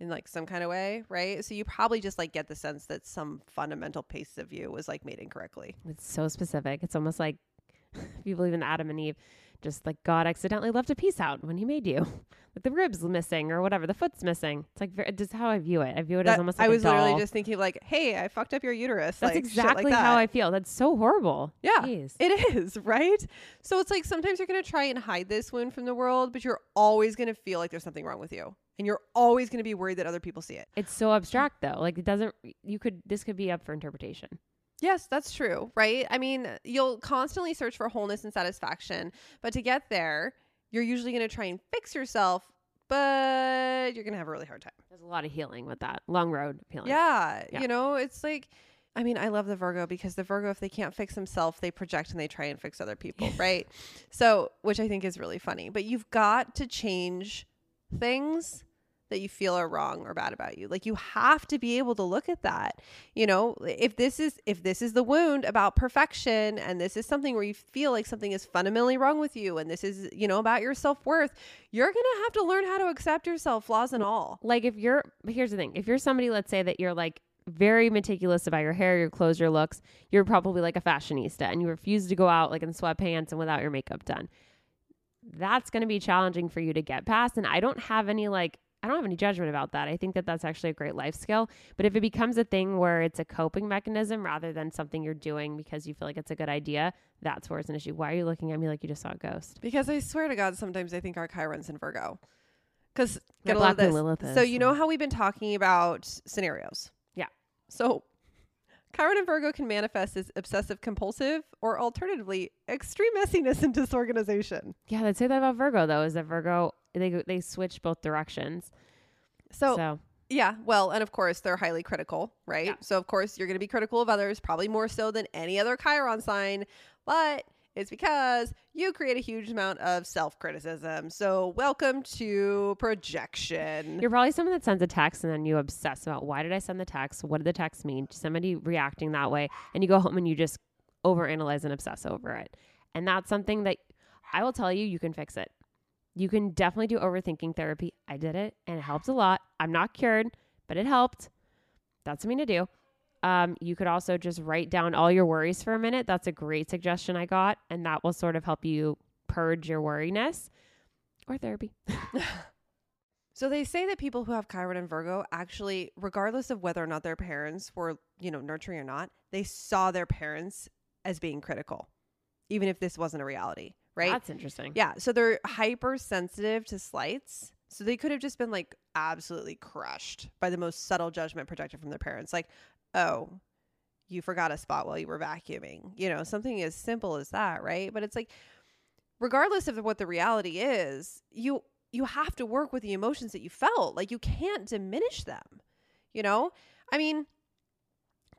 in like some kind of way, right? So, you probably just like get the sense that some fundamental piece of you was like made incorrectly.
It's so specific. It's almost like if you believe in Adam and Eve, just like God accidentally left a piece out when He made you, like the ribs missing or whatever, the foot's missing. It's like just how I view it. I view it as
That-
almost like
I was literally just thinking like, hey, I fucked up your uterus.
That's
like,
exactly
like that.
how I feel. That's so horrible.
Yeah.
Jeez.
It is, right? So it's like sometimes you're going to try and hide this wound from the world, but you're always going to feel like there's something wrong with you. And you're always going to be worried that other people see it.
It's so abstract though. Like it doesn't. You could. This could be up for interpretation.
Yes, that's true, right? I mean, you'll constantly search for wholeness and satisfaction, but to get there, you're usually going to try and fix yourself but you're going to have a really hard time.
There's a lot of healing with that. Long road of healing.
Yeah,
Yeah.
You know, it's like, I mean, I love the Virgo because the Virgo, if they can't fix themselves, they project and they try and fix other people, right? So, which I think is really funny. But you've got to change things that you feel are wrong or bad about you. Like you have to be able to look at that. You know, if this is if this is the wound about perfection and this is something where you feel like something is fundamentally wrong with you and this is, you know, about your self-worth, you're going to have to learn how to accept yourself flaws and all.
Like if you're, here's the thing: if you're somebody, let's say that you're like very meticulous about your hair, your clothes, your looks, you're probably like a fashionista, and you refuse to go out like in sweatpants and without your makeup done. That's going to be challenging for you to get past. And I don't have any like. I don't have any judgment about that. I think that that's actually a great life skill. But if it becomes a thing where it's a coping mechanism rather than something you're doing because you feel like it's a good idea, that's where it's an issue. Why are you looking at me like you just saw a ghost?
Because I swear to God, sometimes I think our Chiron's in Virgo. Because get a lot of this.
is,
So you know how we've been talking about scenarios.
Yeah.
So Chiron and Virgo can manifest as obsessive compulsive or alternatively extreme messiness and disorganization.
Yeah, they'd say that about Virgo though. Is that Virgo they go- they switch both directions.
So,
so
yeah, well, and of course they're highly critical, right?
Yeah.
So of course you're going to be critical of others, probably more so than any other Chiron sign, but it's because you create a huge amount of self-criticism. So welcome to projection.
You're probably someone that sends a text and then you obsess about why did I send the text? What did the text mean? Somebody reacting that way. And you go home and you just overanalyze and obsess over it. And that's something that I will tell you, you can fix it. You can definitely do overthinking therapy. I did it and it helped a lot. I'm not cured, but it helped. That's something to do. Um, you could also just write down all your worries for a minute. That's a great suggestion I got. And that will sort of help you purge your worriness or therapy.
So they say that people who have Chiron and Virgo actually, regardless of whether or not their parents were, you know, nurturing or not, they saw their parents as being critical, even if this wasn't a reality, right?
That's interesting.
yeah. So they're hypersensitive to slights. So they could have just been like absolutely crushed by the most subtle judgment projected from their parents. Like, oh, you forgot a spot while you were vacuuming. You know, something as simple as that, right? But it's like, regardless of what the reality is, you you have to work with the emotions that you felt. Like you can't diminish them. You know? I mean,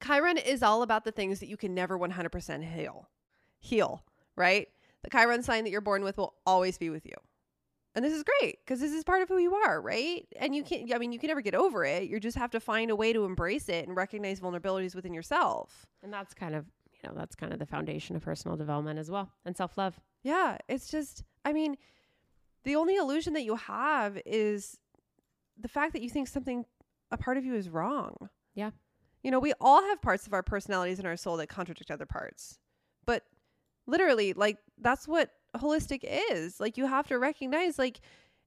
Chiron is all about the things that you can never 100% heal. Heal, right? The Chiron sign that you're born with will always be with you. And this is great because this is part of who you are, right? And you can't, I mean, you can never get over it. You just have to find a way to embrace it and recognize vulnerabilities within yourself.
And that's kind of, you know, that's kind of the foundation of personal development as well and self love.
Yeah, it's just, I mean, the only illusion that you have is the fact that you think something, a part of you is wrong.
Yeah.
You know, we all have parts of our personalities and our soul that contradict other parts. But literally, like, that's what holistic is. Like, you have to recognize, like,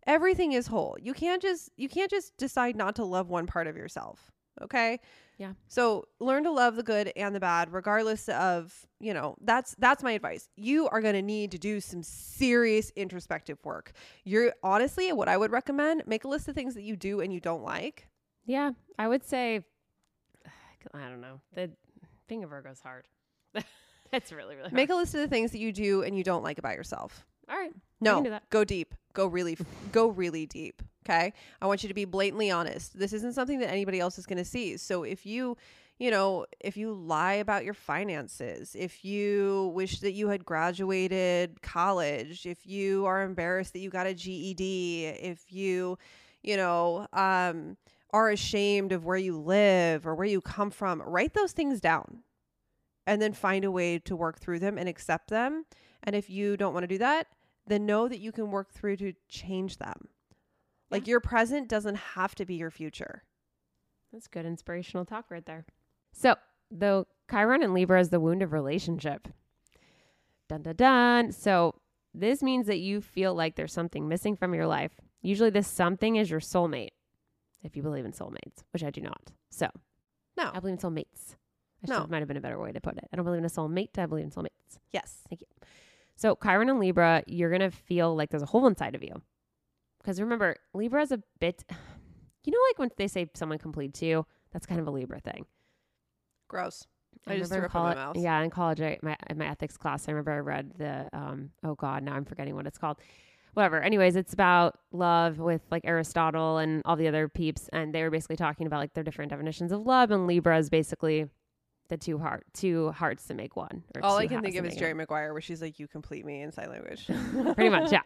everything is whole. You can't just, you can't just decide not to love one part of yourself. Okay.
Yeah.
So learn to love the good and the bad, regardless of, you know, that's that's my advice. You are gonna need to do some serious introspective work. You're honestly what I would recommend, make a list of things that you do and you don't like.
Yeah. I would say, I don't know. The thing of Virgo's hard. it's really, really hard.
Make a list of the things that you do and you don't like about yourself.
All right.
No,
can do that.
go deep. Go really, go really deep. Okay. I want you to be blatantly honest. This isn't something that anybody else is going to see. So if you, you know, if you lie about your finances, if you wish that you had graduated college, if you are embarrassed that you got a GED, if you, you know, um, are ashamed of where you live or where you come from, write those things down and then find a way to work through them and accept them. And if you don't want to do that, then know that you can work through to change them. Like your present doesn't have to be your future.
That's good inspirational talk right there. So, though Chiron and Libra is the wound of relationship. Dun dun dun. So, this means that you feel like there's something missing from your life. Usually, this something is your soulmate, if you believe in soulmates, which I do not. So,
No.
I believe in soulmates. I
No.
might have been a better way to put it. I don't believe in a soulmate. I believe in soulmates.
Yes. Thank you.
So, Chiron and Libra, you're going to feel like there's a hole inside of you. Because remember, Libra is a bit, you know, like when they say someone to you, that's kind of a Libra thing.
Gross. I just
remember
threw up in my mouth.
Yeah, in college, I, my in my ethics class, I remember I read the um oh god, now I'm forgetting what it's called. whatever. Anyways, it's about love with like Aristotle and all the other peeps, and they were basically talking about like their different definitions of love, and Libra is basically the two heart two hearts to make one. or
All I can think of is Jerry Maguire, where she's like, "You complete me" in sign language.
Pretty much, yeah.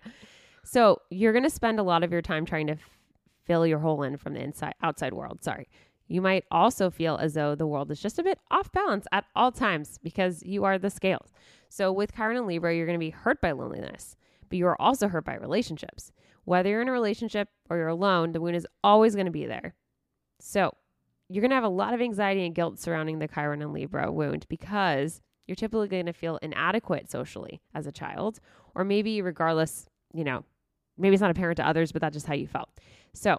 So you're gonna spend a lot of your time trying to f- fill your hole in from the inside outside world. Sorry. You might also feel as though the world is just a bit off balance at all times because you are the scales. So with Chiron and Libra, you're going to be hurt by loneliness, but you are also hurt by relationships. Whether you're in a relationship or you're alone, the wound is always going to be there. So you're going to have a lot of anxiety and guilt surrounding the Chiron and Libra wound because you're typically going to feel inadequate socially as a child, or maybe regardless, you know, maybe it's not apparent to others, but that's just how you felt. So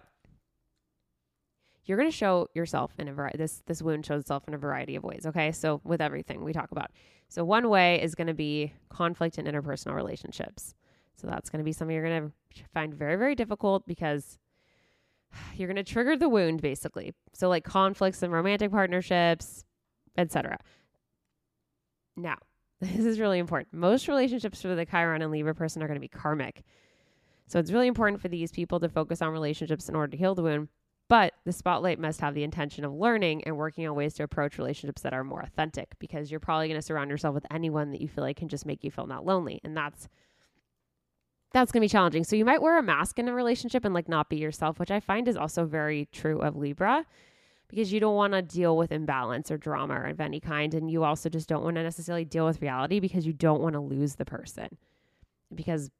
you're going to show yourself in a variety this this wound shows itself in a variety of ways okay? So with everything we talk about. So one way is going to be conflict in interpersonal relationships. So that's going to be something you're going to find very very difficult because you're going to trigger the wound basically. So like conflicts and romantic partnerships etc now this is really important. Most relationships for the chiron and libra person are going to be karmic. So it's really important for these people to focus on relationships in order to heal the wound but the spotlight must have the intention of learning and working on ways to approach relationships that are more authentic because you're probably going to surround yourself with anyone that you feel like can just make you feel not lonely. And that's that's going to be challenging. So you might wear a mask in a relationship and like not be yourself, which I find is also very true of Libra because you don't want to deal with imbalance or drama of any kind and you also just don't want to necessarily deal with reality because you don't want to lose the person. Because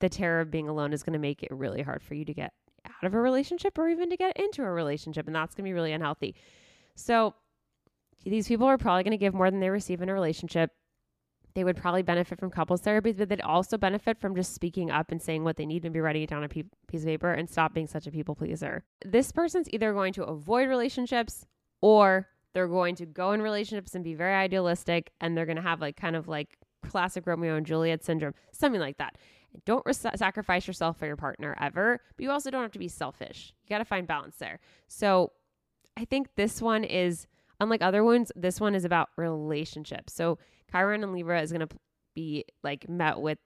the terror of being alone is going to make it really hard for you to get out of a relationship or even to get into a relationship. And that's going to be really unhealthy. So these people are probably going to give more than they receive in a relationship. They would probably benefit from couples therapy, but they'd also benefit from just speaking up and saying what they need and be writing it down on a piece of paper and stop being such a people pleaser. This person's either going to avoid relationships or they're going to go in relationships and be very idealistic and they're going to have like kind of like classic Romeo and Juliet syndrome, something like that. Don't sacrifice yourself for your partner ever, but you also don't have to be selfish. You got to find balance there. So I think this one is, unlike other ones, this one is about relationships. So Chiron and Libra is going to be like met with,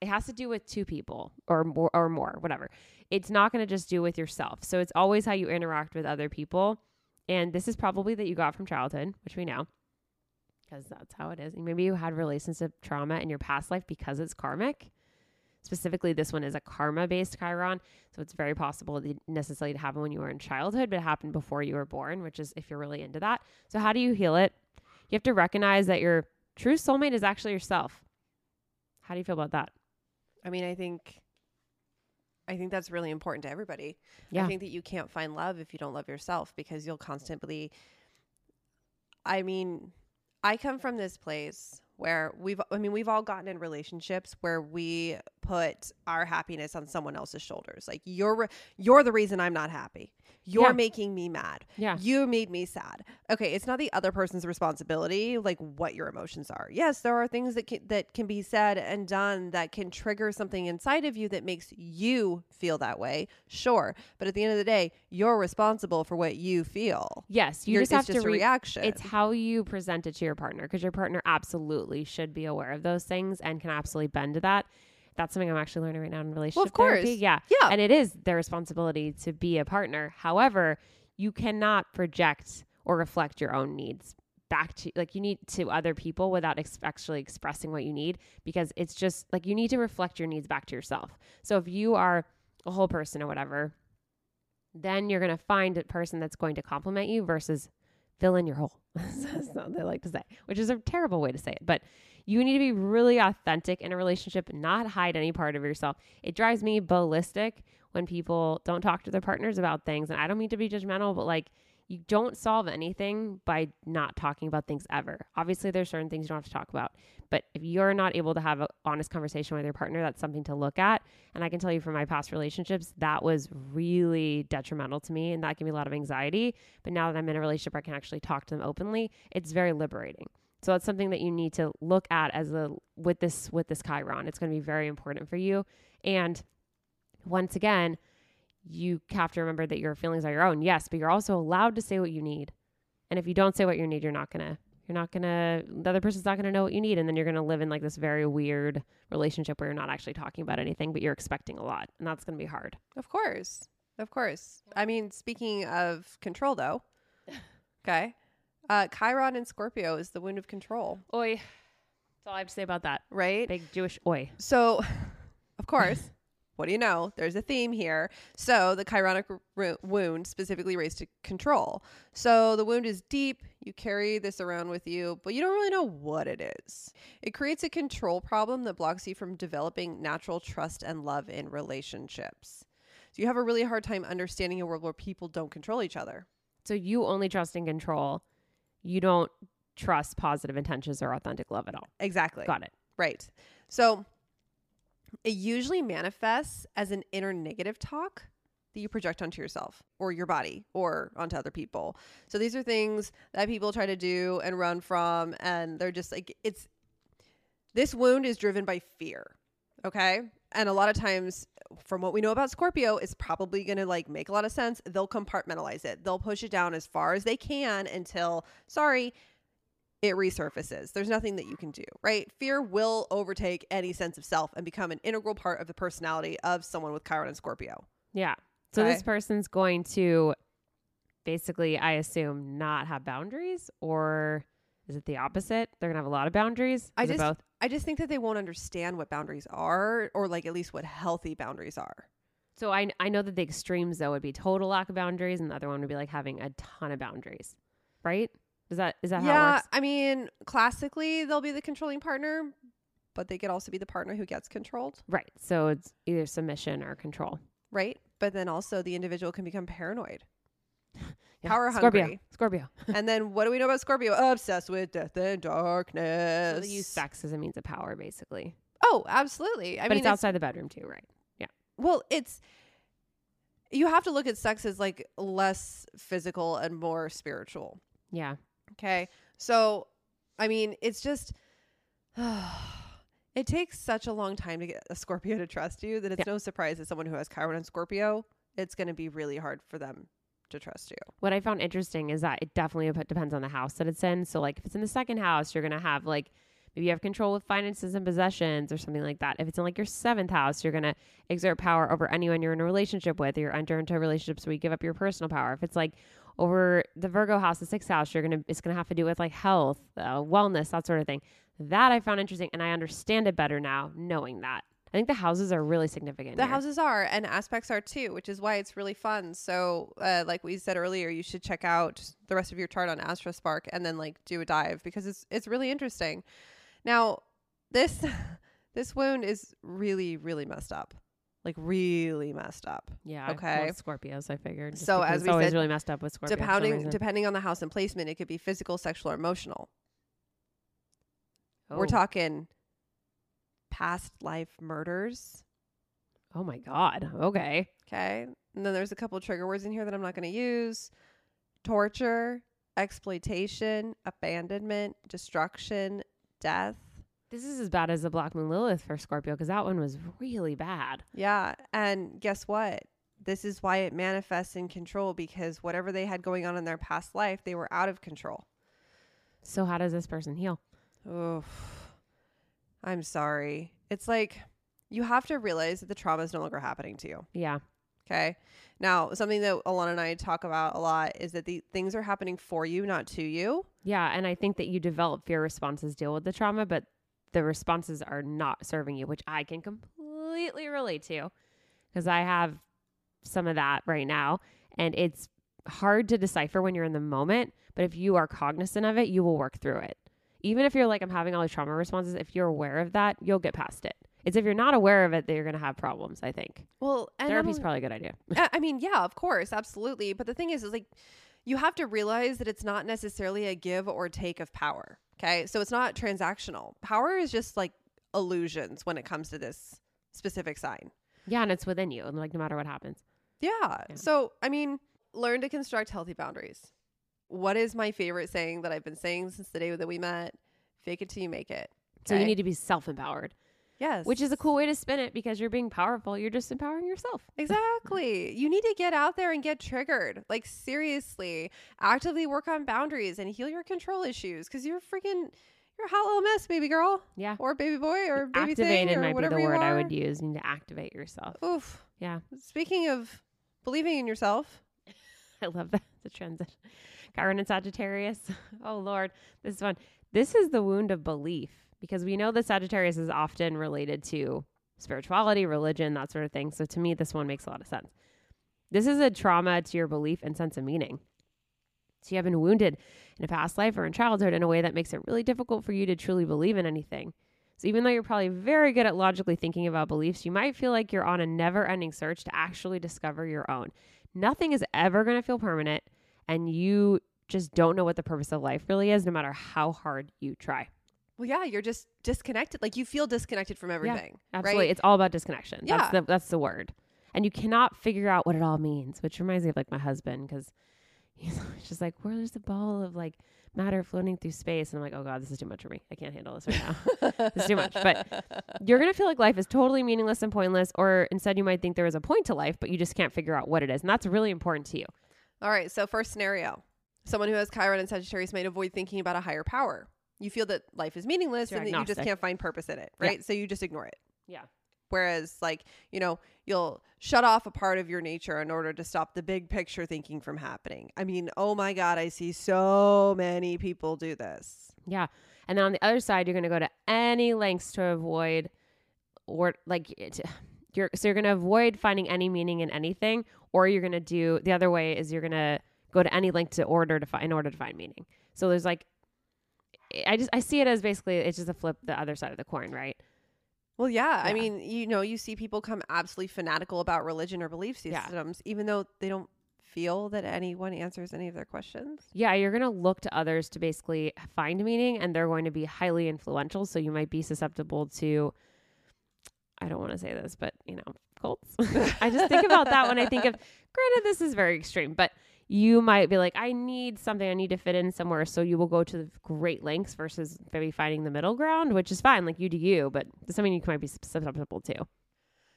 it has to do with two people or more, or more, whatever. It's not going to just do with yourself. So it's always how you interact with other people. And this is probably that you got from childhood, which we know because that's how it is. Maybe you had relationship trauma in your past life because it's karmic. Specifically, this one is a karma based Chiron. So it's very possible it didn't necessarily happen when you were in childhood, but it happened before you were born, which is if you're really into that. So, how do you heal it? You have to recognize that your true soulmate is actually yourself. How do you feel about that?
I mean, I think, I think that's really important to everybody.
Yeah.
I think that you can't find love if you don't love yourself because you'll constantly. I mean, I come from this place where we've I mean we've all gotten in relationships where we put our happiness on someone else's shoulders. Like you're you're the reason I'm not happy. You're
Yeah.
making me mad.
Yeah.
You made me sad. Okay, it's not the other person's responsibility like what your emotions are. Yes, there are things that can, that can be said and done that can trigger something inside of you that makes you feel that way. Sure, but at the end of the day, you're responsible for what you feel.
Yes, you
You're-
just have
it's
to re-
reaction.
It's how you present it to your partner because your partner absolutely should be aware of those things and can absolutely bend to that. That's something I'm actually learning right now in relationship well, of
course.
Yeah.
Yeah.
And it is their responsibility to be a partner. However, you cannot project or reflect your own needs back to like you need to other people without ex- actually expressing what you need because it's just like you need to reflect your needs back to yourself. So if you are a whole person or whatever, then you're going to find a person that's going to compliment you versus fill in your hole. That's what they like to say, which is a terrible way to say it. But you need to be really authentic in a relationship, not hide any part of yourself. It drives me ballistic when people don't talk to their partners about things. And I don't mean to be judgmental, but like you don't solve anything by not talking about things ever. Obviously, there's certain things you don't have to talk about. But if you're not able to have an honest conversation with your partner, that's something to look at. And I can tell you from my past relationships, that was really detrimental to me. And that gave me a lot of anxiety. But now that I'm in a relationship, where I can actually talk to them openly. It's very liberating. So that's something that you need to look at as a with this with this Chiron. It's going to be very important for you. And once again, you have to remember that your feelings are your own. Yes, but you're also allowed to say what you need. And if you don't say what you need, you're not going to You're not gonna the other person's not gonna know what you need, and then you're gonna live in like this very weird relationship where you're not actually talking about anything, but you're expecting a lot, and that's gonna be hard.
Of course. Of course. I mean, speaking of control, though, okay, uh, Chiron and Scorpio is the wound of control,
Oi. That's all I have to say about that.
right?
Big Jewish oi.
So, of course, what do you know? There's a theme here. So, the chironic ru- wound specifically raised to control. So, the wound is deep. You carry this around with you, but you don't really know what it is. It creates a control problem that blocks you from developing natural trust and love in relationships. So, you have a really hard time understanding a world where people don't control each other.
So you only trust in control. You don't trust positive intentions or authentic love at all.
Exactly.
Got it.
Right. So it usually manifests as an inner negative talk that you project onto yourself or your body or onto other people. So these are things that people try to do and run from and they're just like it's this wound is driven by fear. Okay? And a lot of times from what we know about Scorpio it's probably going to like make a lot of sense. They'll compartmentalize it. They'll push it down as far as they can until sorry, it resurfaces. There's nothing that you can do, right? Fear will overtake any sense of self and become an integral part of the personality of someone with Chiron and Scorpio.
Yeah. So this person's going to basically, I assume, not have boundaries, or is it the opposite? They're gonna have a lot of boundaries.
I
Is it
just-
both.
I just think that they won't understand what boundaries are, or like at least what healthy boundaries are.
So I I know that the extremes though would be total lack of boundaries, and the other one would be like having a ton of boundaries, right? Is that is that how it
yeah,
works?
I mean, classically, they'll be the controlling partner, but they could also be the partner who gets controlled,
Right. So it's either submission or control.
right? But then also the individual can become paranoid.
Yeah.
Power
Scorpio.
hungry.
Scorpio.
and then what do we know about Scorpio? Obsessed with death and
So
darkness.
they use sex as a means of power, basically.
Oh, absolutely. I
but
mean,
it's outside the bedroom too, right? Yeah.
Well, it's you have to look at sex as like less physical and more spiritual.
Yeah.
Okay. So, I mean, it's just it takes such a long time to get a Scorpio to trust you that it's
Yeah.
no surprise that someone who has Chiron and Scorpio, it's going to be really hard for them to trust you.
What I found interesting is that it definitely depends on the house that it's in. So, like, if it's in the second house, you're going to have like maybe you have control with finances and possessions or something like that. If it's in like your seventh house, you're going to exert power over anyone you're in a relationship with, or enter into relationships where you give up your personal power. If it's like over the Virgo house, the sixth house, you're going to, it's going to have to do with like health, uh, wellness, that sort of thing. That I found interesting and I understand it better now knowing that. I think the houses are really significant.
The
here.
houses are and aspects are too, which is why it's really fun. So, uh, like we said earlier, you should check out the rest of your chart on AstroSpark and then like do a dive because it's it's really interesting. Now, this this wound is really really messed up, like really messed up.
Yeah.
Okay.
Well, Scorpios, I figured.
So, as
it's
we
always
said,
really messed up with Scorpio. for some
depending depending on the house and placement, it could be physical, sexual, or emotional. We're
Oh.
talking past life murders.
Oh my God. Okay.
Okay. And then there's a couple trigger words in here that I'm not going to use torture, exploitation, abandonment, destruction, death.
This is as bad as the Black Moon Lilith for Scorpio because that one was really bad.
Yeah. And guess what? This is why it manifests in control because whatever they had going on in their past life, they were out of control.
So how does this person heal?
Oof. I'm sorry. It's like you have to realize that the trauma is no longer happening to you.
Yeah.
Okay. Now, something that Alana and I talk about a lot is that the things are happening for you, not to you.
Yeah. And I think that you develop fear responses deal with the trauma, but the responses are not serving you, which I can completely relate to because I have some of that right now. And it's hard to decipher when you're in the moment, but if you are cognizant of it, you will work through it. Even if you're like, I'm having all these trauma responses, if you're aware of that, you'll get past it. It's if you're not aware of it that you're going to have problems, I think.
Well, and
Therapy's probably a good idea.
I I mean, yeah, of course, absolutely. But the thing is, is like you have to realize that it's not necessarily a give or take of power. Okay. So it's not transactional. Power is just like illusions when it comes to this specific sign.
Yeah, and it's within you, and like no matter what happens.
Yeah.
Yeah.
So, I mean, learn to construct healthy boundaries. What is my favorite saying that I've been saying since the day that we met? Fake it till you make it.
So you need to be self empowered.
Yes.
which is a cool way to spin it because you're being powerful. You're just empowering yourself.
Exactly. you need to get out there and get triggered. Like seriously, actively work on boundaries and heal your control issues because you're freaking you're a hot little mess, baby girl
Yeah.
or baby boy or baby thing
Activated
or
might be the word I would use. You need to activate yourself.
Oof.
Yeah.
Speaking of believing in yourself,
I love that. The transition. Chiron and Sagittarius. Oh Lord, this one. This is the wound of belief because we know that Sagittarius is often related to spirituality, religion, that sort of thing. So to me, this one makes a lot of sense. This is a trauma to your belief and sense of meaning. So you have been wounded in a past life or in childhood in a way that makes it really difficult for you to truly believe in anything. So even though you're probably very good at logically thinking about beliefs, you might feel like you're on a never-ending search to actually discover your own. Nothing is ever going to feel permanent, and you just don't know what the purpose of life really is, no matter how hard you try.
well, yeah, you're just disconnected. Like you feel disconnected from everything.
Absolutely,
Right?
it's all about disconnection.
Yeah.
That's the that's the word, and you cannot figure out what it all means. Which reminds me of like my husband because he's just like, "Where's the ball of like matter floating through space?" And I'm like, "Oh God, this is too much for me. I can't handle this right now. this is too much." But you're gonna feel like life is totally meaningless and pointless, or instead you might think there is a point to life, but you just can't figure out what it is, and that's really important to you.
All right. So, first scenario someone who has Chiron and Sagittarius might avoid thinking about a higher power. You feel that life is meaningless
you're
and that you just can't find purpose in it,
Yeah.
right? So, you just ignore it.
Yeah.
Whereas, like, you know, you'll shut off a part of your nature in order to stop the big picture thinking from happening. I mean, oh my God, I see so many people do this.
Yeah. And then on the other side, you're going to go to any lengths to avoid or like it, you're so you're going to avoid finding any meaning in anything or you're going to do the other way is you're going to go to any link to order to find in order to find meaning. So there's like I just I see it as basically it's just a flip the other side of the coin, right?
Well, yeah. I mean, you know, you see people come absolutely fanatical about religion or belief
Yeah.
systems, even though they don't feel that anyone answers any of their questions.
Yeah, you're going to look to others to basically find meaning and they're going to be highly influential, so you might be susceptible to I don't want to say this, but you know, I just think about that when I think of granted this is very extreme, but you might be like I need something, I need to fit in somewhere, so you will go to the great lengths versus maybe finding the middle ground, which is fine, like you do you, but something you might be susceptible to.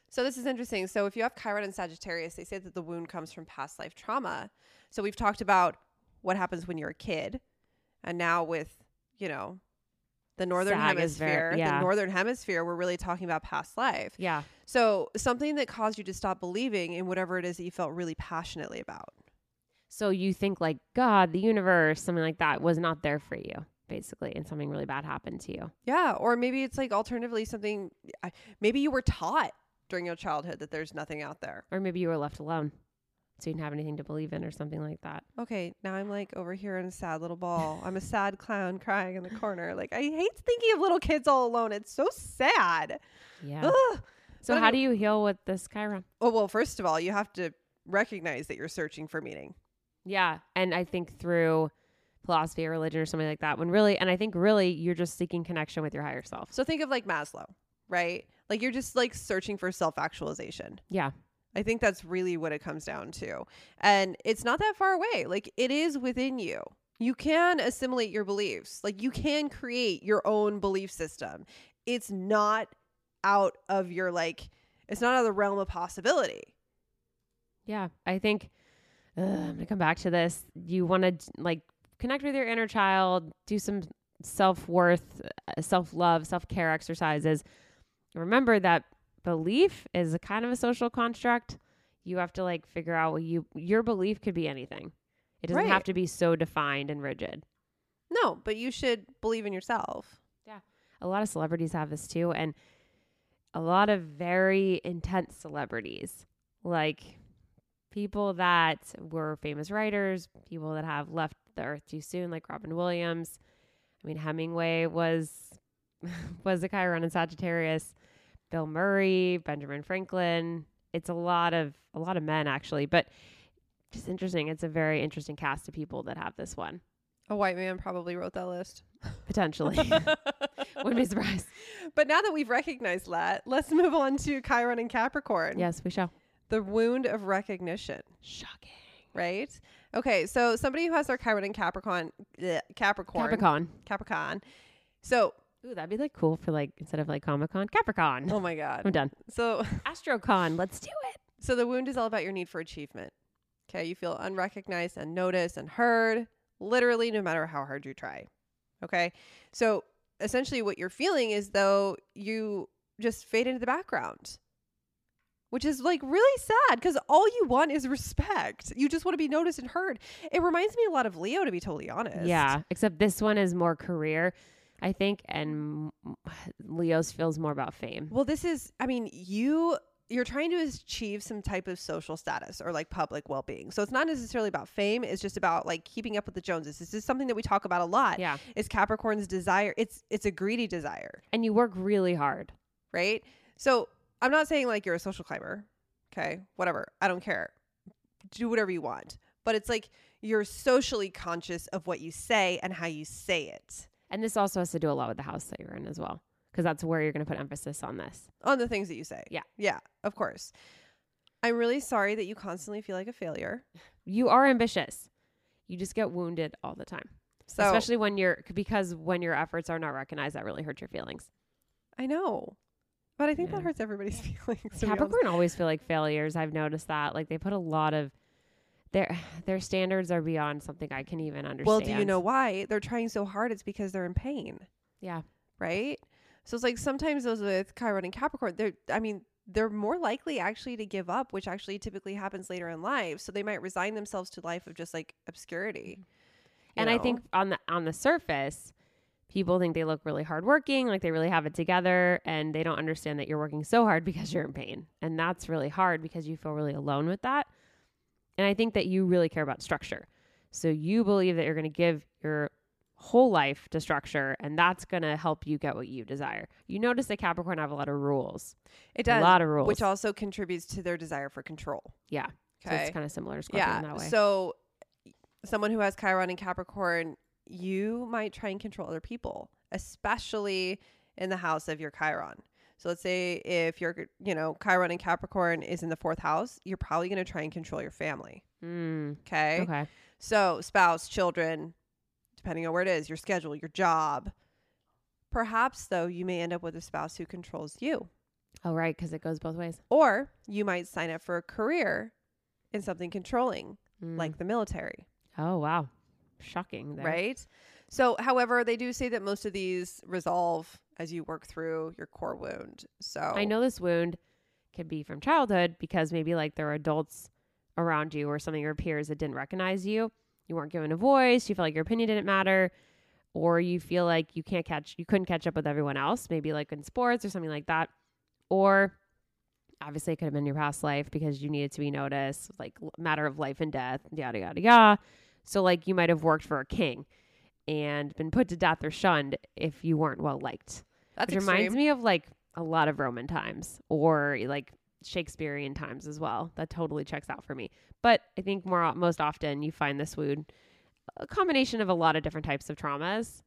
So this is interesting. So if you have Chiron and Sagittarius, they say that the wound comes from past life trauma. So we've talked about what happens when you're a kid, and now with you know the northern
Sag is very-
hemisphere,
yeah.
the northern hemisphere, we're really talking about past life.
Yeah.
So something that caused you to stop believing in whatever it is that you felt really passionately about.
So you think like God, the universe, something like that was not there for you, basically, and something really bad happened to you.
Yeah, or maybe it's like alternatively something. Maybe you were taught during your childhood that there's nothing out there.
Or maybe you were left alone. So you didn't have anything to believe in or something like that.
Okay, now I'm like over here in a sad little ball. I'm a sad clown crying in the corner. Like I hate thinking of little kids all alone. It's so sad.
Yeah.
Ugh.
So
But
how do you heal with this Chiron?
Oh well, first of all, you have to recognize that you're searching for meaning.
Yeah. And I think through philosophy or religion or something like that, when really, and I think really you're just seeking connection with your higher self.
So think of like Maslow, right? Like you're just like searching for self-actualization.
Yeah.
I think that's really what it comes down to. And it's not that far away. Like it is within you. You can assimilate your beliefs. Like you can create your own belief system. It's not out of your like it's not out of the realm of possibility.
Yeah. I think uh, I'm going to come back to this. You want to like connect with your inner child, do some self worth, self love, self care exercises. Remember that belief is a kind of a social construct. You have to like figure out what you, your belief could be anything. It doesn't
Right.
have to be so defined and rigid.
No, but you should believe in yourself. Yeah.
A lot of celebrities have this too and a lot of very intense celebrities like people that were famous writers people that have left the earth too soon like robin williams i mean hemingway was was a chiron in sagittarius bill murray benjamin franklin it's a lot of a lot of men actually but just interesting it's a very interesting cast of people that have this one
A white man probably wrote that list.
potentially wouldn't be surprised
But now that we've recognized that, let's move on to Chiron and Capricorn.
yes we shall
The wound of recognition.
shocking
right? Okay, so somebody who has their Chiron and Capricorn, bleh, Capricorn,
Capricorn.
Capricorn. So
Ooh, that'd be like cool for like instead of like Comic Con, Capricorn.
Oh my god.
I'm done.
So
AstroCon, let's do it.
so the wound is all about your need for achievement. Okay, you feel unrecognized, and noticed and heard, literally no matter how hard you try. Okay? So essentially what you're feeling is though you just fade into the background. Which is like really sad because all you want is respect. You just want to be noticed and heard. It reminds me a lot of Leo, to be totally honest.
Yeah, except this one is more career, I think, and Leo's feels more about fame.
Well, this is, I mean, you you're trying to achieve some type of social status or like public well-being. So it's not necessarily about fame, it's just about like keeping up with the Joneses. This is something that we talk about a lot.
Yeah,
Is Capricorn's desire. It's it's a greedy desire,
and you work really hard.
right? So I'm not saying like you're a social climber. Okay? Whatever. I don't care. Do whatever you want. But it's like you're socially conscious of what you say and how you say it.
And this also has to do a lot with the house that you're in as well, because that's where you're going to put emphasis on this.
On the things that you say.
Yeah.
Yeah, of course. I'm really sorry that you constantly feel like a failure.
You are ambitious. You just get wounded all the time,
So
especially when you're because when your efforts are not recognized, that really hurts your feelings.
I know. But I think
Yeah.
that hurts everybody's feelings. to be honest.
Capricorn always feel like failures. I've noticed that. Like they put a lot of their their standards are beyond something I can even understand.
Well, do you know why? They're trying so hard. It's because they're in pain,
Yeah.
right? So it's like sometimes those with Chiron and Capricorn, they're, I mean, they're more likely actually to give up, which actually typically happens later in life. So they might resign themselves to life of just like obscurity.
And I think on the on the surface, people think they look really hardworking, like they really have it together, and they don't understand that you're working so hard because you're in pain, and that's really hard because you feel really alone with that. And I think that you really care about structure, so you believe that you're going to give your whole life to structure, and that's going to help you get what you desire. You notice that Capricorn have a lot of rules,
it does,
a lot of rules,
which also contributes to their desire for control.
yeah. So it's kind of similar to Scorpio
yeah.
in that way.
So someone who has Chiron and Capricorn, you might try and control other people, especially in the house of your Chiron. So let's say if you're, you know Chiron and Capricorn is in the fourth house, you're probably going to try and control your family.
Mm,
Okay?
okay.
So spouse, children, depending on where it is, your schedule, your job. Perhaps though, you may end up with a spouse who controls you.
Oh, right, because it goes both ways.
Or you might sign up for a career in something controlling,
Mm.
like the military.
oh wow, shocking. There.
right? So, however, they do say that most of these resolve as you work through your core wound. So,
I know this wound can be from childhood because maybe like there were adults around you or some of your peers that didn't recognize you. You weren't given a voice. You felt like your opinion didn't matter, or you feel like you can't catch, you couldn't catch up with everyone else. Maybe like in sports or something like that, or obviously it could have been your past life because you needed to be noticed, like matter of life and death, yada yada yada. So like you might have worked for a king and been put to death or shunned if you weren't well liked
that's
which reminds me of like a lot of Roman times or like Shakespearean times as well. That totally checks out for me. But I think more most often you find this wound a combination of a lot of different types of traumas.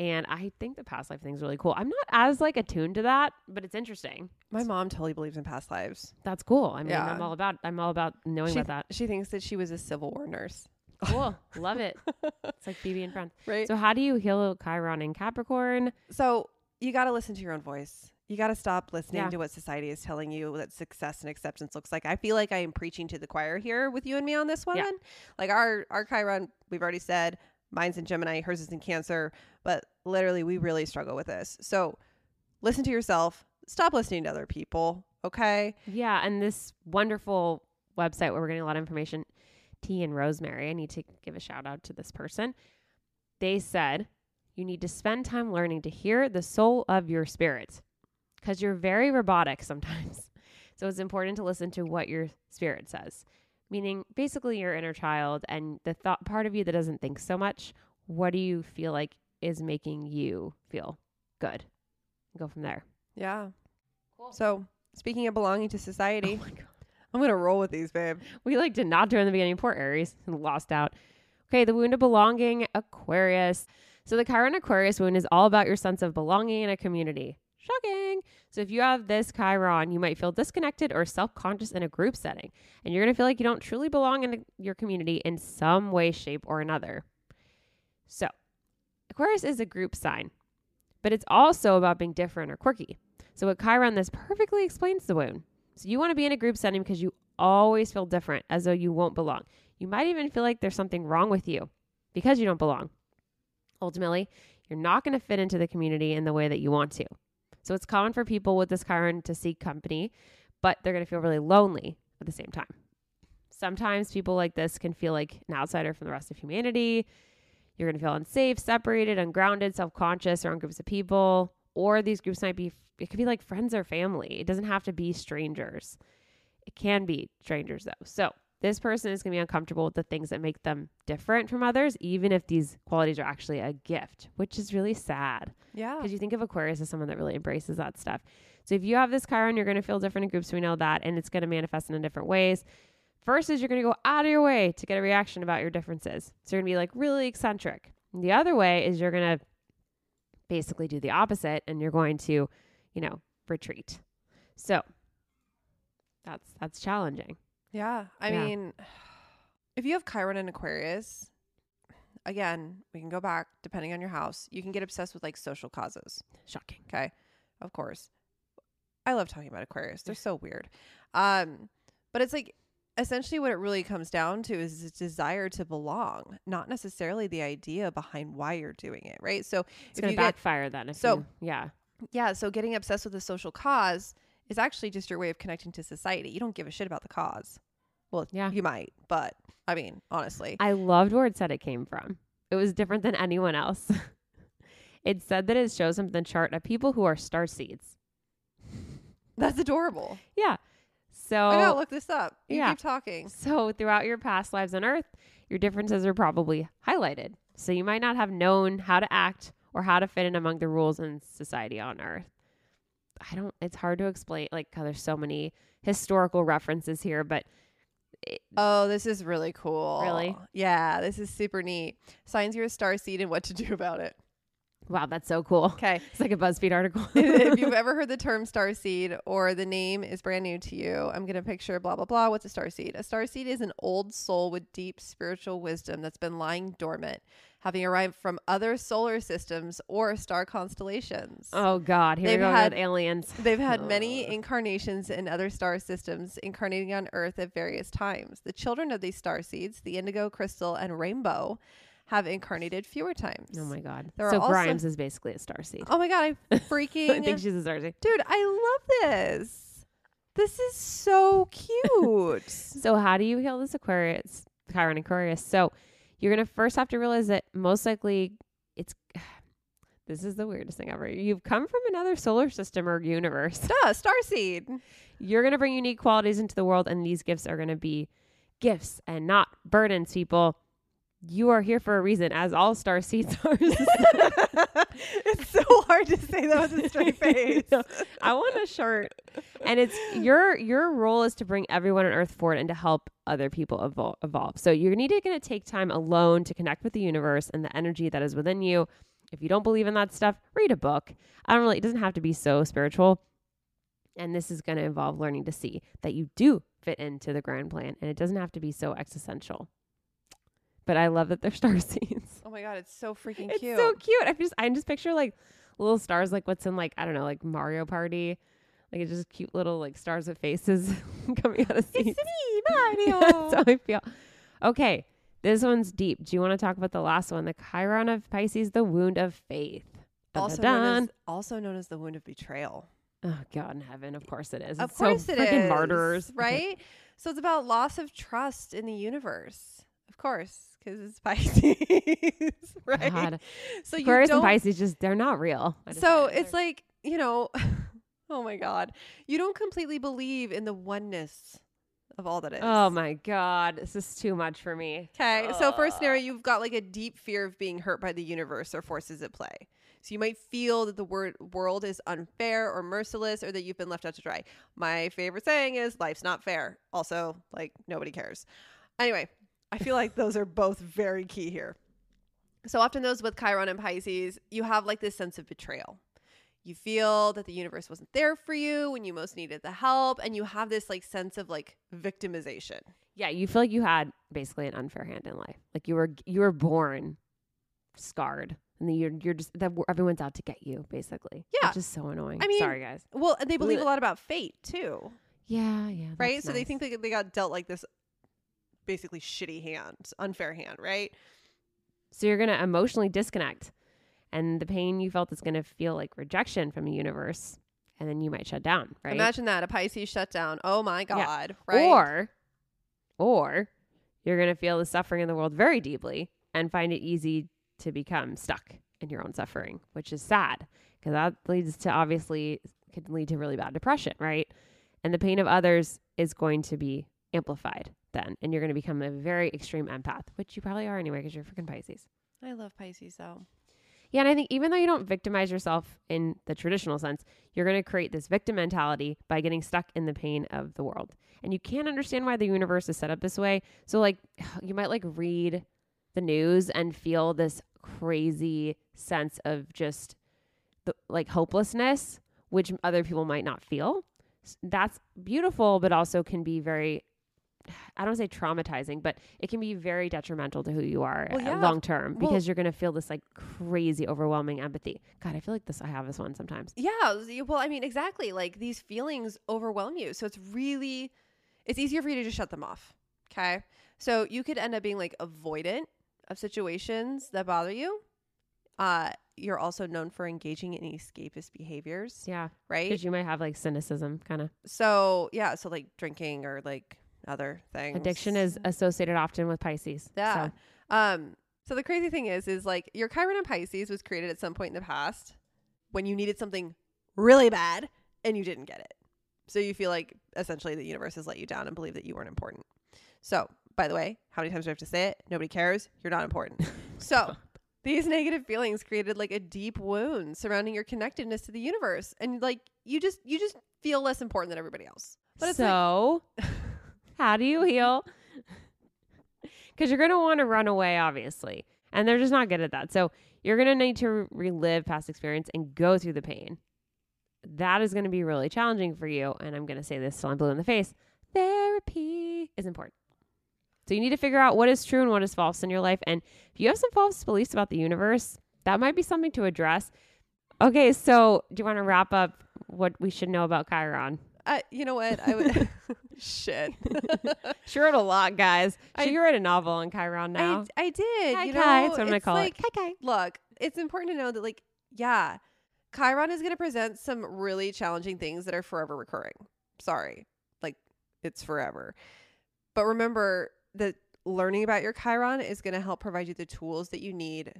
And I think the past life thing's really cool. I'm not as like attuned to that, but it's interesting.
My mom totally believes in past lives.
That's cool. I mean,
Yeah.
I'm all about I'm all about knowing
She,
about that.
she thinks that she was a Civil War nurse.
Cool. Love it. It's like BB and friends.
Right.
So how do you heal Chiron and Capricorn?
So, you got to listen to your own voice. You got to stop listening
Yeah.
to what society is telling you that success and acceptance looks like. I feel like I am preaching to the choir here with you and me on this one.
Yeah.
Like our our Chiron, we've already said mine's in Gemini, hers is in Cancer, but literally we really struggle with this. So, listen to yourself. Stop listening to other people, okay?
Yeah, and this wonderful website where we're getting a lot of information, Tea and Rosemary. I need to give a shout out to this person. They said you need to spend time learning to hear the soul of your spirit because you're very robotic sometimes. So it's important to listen to what your spirit says, meaning basically your inner child and the thought part of you that doesn't think so much. What do you feel like is making you feel good? Go from there.
Yeah.
Cool.
So, speaking of belonging to society,
Oh my God.
I'm to roll with these, babe.
We like did not do in the beginning. Poor Aries lost out. Okay, the wound of belonging, Aquarius. So the Chiron Aquarius wound is all about your sense of belonging in a community. Shocking. So if you have this Chiron, you might feel disconnected or self-conscious in a group setting, and you're gonna feel like you don't truly belong in your community in some way, shape, or another. So Aquarius is a group sign, but it's also about being different or quirky. So with Chiron, this perfectly explains the wound. So you want to be in a group setting because you always feel different, as though you won't belong. You might even feel like there's something wrong with you because you don't belong. Ultimately, you're not going to fit into the community in the way that you want to. So it's common for people with this Chiron to seek company, but they're going to feel really lonely at the same time. Sometimes people like this can feel like an outsider from the rest of humanity. You're going to feel unsafe, separated, ungrounded, self conscious around groups of people. Or these groups might be, it could be like friends or family. It doesn't have to be strangers. It can be strangers though. So this person is going to be uncomfortable with the things that make them different from others, even if these qualities are actually a gift, which is really sad
Yeah.
because you think of Aquarius as someone that really embraces that stuff. So if you have this Chiron, you're going to feel different in groups. We know that, and it's going to manifest in different ways. First is you're going to go out of your way to get a reaction about your differences. So you're going to be like really eccentric. And the other way is you're going to basically do the opposite, and you're going to, you know, retreat. So that's that's challenging.
Yeah. I
Yeah.
mean, if you have Chiron and Aquarius, again, we can go back depending on your house. You can get obsessed with like social causes.
Shocking.
Okay. Of course. I love talking about Aquarius. They're so weird. Um, but it's like essentially what it really comes down to is a desire to belong, not necessarily the idea behind why you're doing it, right? So
It's
if
going
you
to
get
backfire then.
So-
you, yeah,
yeah, so getting obsessed with a social cause is actually just your way of connecting to society. You don't give a shit about the cause. Well,
Yeah.
you might, but I mean, honestly.
I loved where it said it came from. It was different than anyone else. it said that it shows them the chart of people who are star seeds.
That's adorable.
Yeah. Oh so
I gotta look this up. You
yeah.
keep talking.
So, throughout your past lives on Earth, your differences are probably highlighted. So, you might not have known how to act or how to fit in among the rules in society on Earth. I don't, it's hard to explain. Like, there's so many historical references here, but it,
Oh, this is really cool.
Really?
Yeah, this is super neat. Signs you're a star seed and what to do about it.
Wow, that's so cool.
Okay.
It's like a BuzzFeed article.
if you've ever heard the term star seed or the name is brand new to you, I'm going to picture blah, blah, blah. What's a star seed? A star seed is an old soul with deep spiritual wisdom that's been lying dormant, having arrived from other solar systems or star constellations.
oh, God. Here
They've
we go
had-
with aliens.
They've had many incarnations in other star systems, incarnating on Earth at various times. The children of these star seeds, the indigo, crystal, and rainbow, have incarnated fewer times.
Oh, my God.
There
So, Grimes is basically a star seed.
Oh my god, I freaking
I think she's a star seed.
Dude, I love this. This is so cute.
So how do you heal this Aquarius, Chiron Aquarius? So you're gonna first have to realize that most likely it's. This is the weirdest thing ever. You've come from another solar system or universe.
Duh, starseed.
You're gonna bring unique qualities into the world, and these gifts are gonna be gifts and not burdens. People, you are here for a reason, as all star seeds are.
it's so hard to say that with a straight face.
I. I want a shirt. And it's your your role is to bring everyone on earth forward and to help other people evol- evolve. So you're needed going to take time alone to connect with the universe and the energy that is within you. If you don't believe in that stuff, read a book. I don't really it doesn't have to be so spiritual. And this is going to involve learning to see that you do fit into the grand plan and it doesn't have to be so existential. But I love that they're star seeds.
Oh my god, it's so freaking
It's
cute.
It's so cute. I just I just picture like little stars like what's in like I don't know like Mario Party, like it's just cute little like stars with faces coming out of seats.
me,
That's how I feel. Okay, this one's deep. Do you want to talk about the last one, the Chiron of Pisces, the wound of faith?
also, known as, also known as the wound of betrayal.
Oh God in heaven, of course it is.
Of
It's
course
so
it
freaking
is,
martyrs,
right? so it's about loss of trust in the universe. Of course, because it's Pisces, right?
God.
So you
Aquarius and Pisces just they're not real.
So it's like, you know, oh my God. You don't completely believe in the oneness of all that is.
oh my God, this is too much for me.
Okay. So, first scenario, you've got like a deep fear of being hurt by the universe or forces at play. So, you might feel that the word world is unfair or merciless or that you've been left out to dry. My favorite saying is life's not fair. Also, like, nobody cares. Anyway, I feel like those are both very key here. So, often those with Chiron and Pisces, you have like this sense of betrayal. You feel that the universe wasn't there for you when you most needed the help, and you have this like sense of like victimization.
Yeah, you feel like you had basically an unfair hand in life. Like you were you were born scarred And then you're you're just that everyone's out to get you, basically.
Yeah.
which is so annoying.
I mean,
sorry guys.
Well, and they believe a lot about fate too,
Yeah, yeah.
right? So they think they, they got dealt like this basically shitty hand, unfair hand, right?
So you're going to emotionally disconnect. And the pain you felt is going to feel like rejection from the universe. And then you might shut down, right?
Imagine that a Pisces shutdown. Oh my
Yeah.
God, right?
Or, or you're going to feel the suffering in the world very deeply and find it easy to become stuck in your own suffering, which is sad because that leads to obviously could lead to really bad depression, right? And the pain of others is going to be amplified then, and you're going to become a very extreme empath, which you probably are anyway because you're freaking Pisces.
I love Pisces though.
Yeah, and I think even though you don't victimize yourself in the traditional sense, you're going to create this victim mentality by getting stuck in the pain of the world. And you can't understand why the universe is set up this way. So like you might like read the news and feel this crazy sense of just the like hopelessness, which other people might not feel. That's beautiful, but also can be very I don't say traumatizing, but it can be very detrimental to who you are
Well,
uh,
yeah.
long term
Well-
because you're going to feel this like crazy, overwhelming empathy. God, I feel like this. I have this one sometimes.
Yeah. Well, I mean, exactly. Like these feelings overwhelm you. So it's really, it's easier for you to just shut them off. Okay. So you could end up being like avoidant of situations that bother you. Uh, you're also known for engaging in escapist behaviors,
Yeah,
right?
because you might have like cynicism kind of.
So yeah, so like drinking or like other things.
Addiction is associated often with Pisces.
Yeah.
So,
Um. So the crazy thing is, is like your Chiron in Pisces was created at some point in the past when you needed something really bad and you didn't get it. So you feel like essentially the universe has let you down and believe that you weren't important. So, by the way, how many times do I have to say it? Nobody cares. You're not important. so these negative feelings created like a deep wound surrounding your connectedness to the universe, and like you just you just feel less important than everybody else. But it's like,
so how do you heal? Because you're going to want to run away, obviously. And they're just not good at that. So you're going to need to relive past experience and go through the pain. That is going to be really challenging for you. And I'm going to say this till I'm blue in the face therapy is important. So you need to figure out what is true and what is false in your life. And if you have some false beliefs about the universe, that might be something to address. Okay, so do you want to wrap up what we should know about Chiron?
Uh, you know what? I would shit.
She wrote a lot, guys. She
I-
write a novel on Chiron now.
I, I did.
Hi,
you
Kai.
know,
That's what I'm gonna
it's
call
like,
it. Hi, Kai.
Look, it's important to know that, like, yeah, Chiron is going to present some really challenging things that are forever recurring. Sorry, like it's forever. But remember that learning about your Chiron is going to help provide you the tools that you need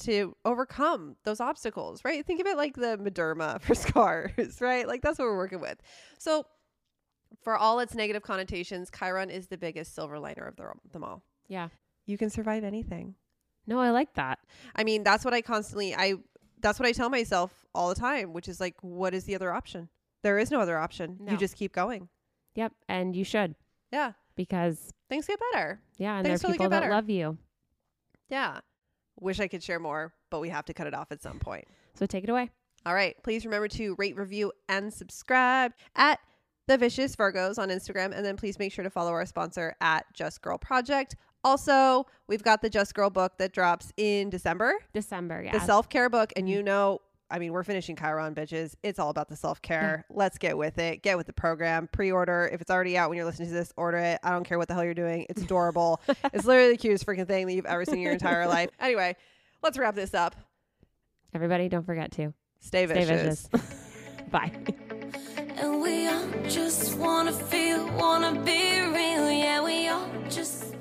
to overcome those obstacles, right? Think of it like the Mederma for scars, right? Like that's what we're working with. So, for all its negative connotations, Chiron is the biggest silver liner of the- them all.
Yeah.
You can survive anything.
No, I like that.
I mean, that's what I constantly I that's what I tell myself all the time, which is like what is the other option? There is no other option.
No.
You just keep going.
Yep. And you should
Yeah.
because,
Things get better.
yeah, and
Things
there are
totally
people
get
that
better.
love you.
Yeah. Wish I could share more, but we have to cut it off at some point.
So take it away.
All right. Please remember to rate, review, and subscribe at The Vicious Virgos on Instagram. And then please make sure to follow our sponsor at Just Girl Project. Also, we've got the Just Girl book that drops in December.
December. Yeah.
the self care book, and
Mhm.
you know, I mean, we're finishing Chiron, bitches. It's all about the self care. Let's get with it. Get with the program. Pre order. If it's already out when you're listening to this, order it. I don't care what the hell you're doing. It's adorable. it's literally the cutest freaking thing that you've ever seen in your entire life. Anyway, let's wrap this up.
Everybody, don't forget to
Stay vicious.
stay
vicious.
vicious. Bye.
And we all just wanna feel, wanna be real. Yeah, we all just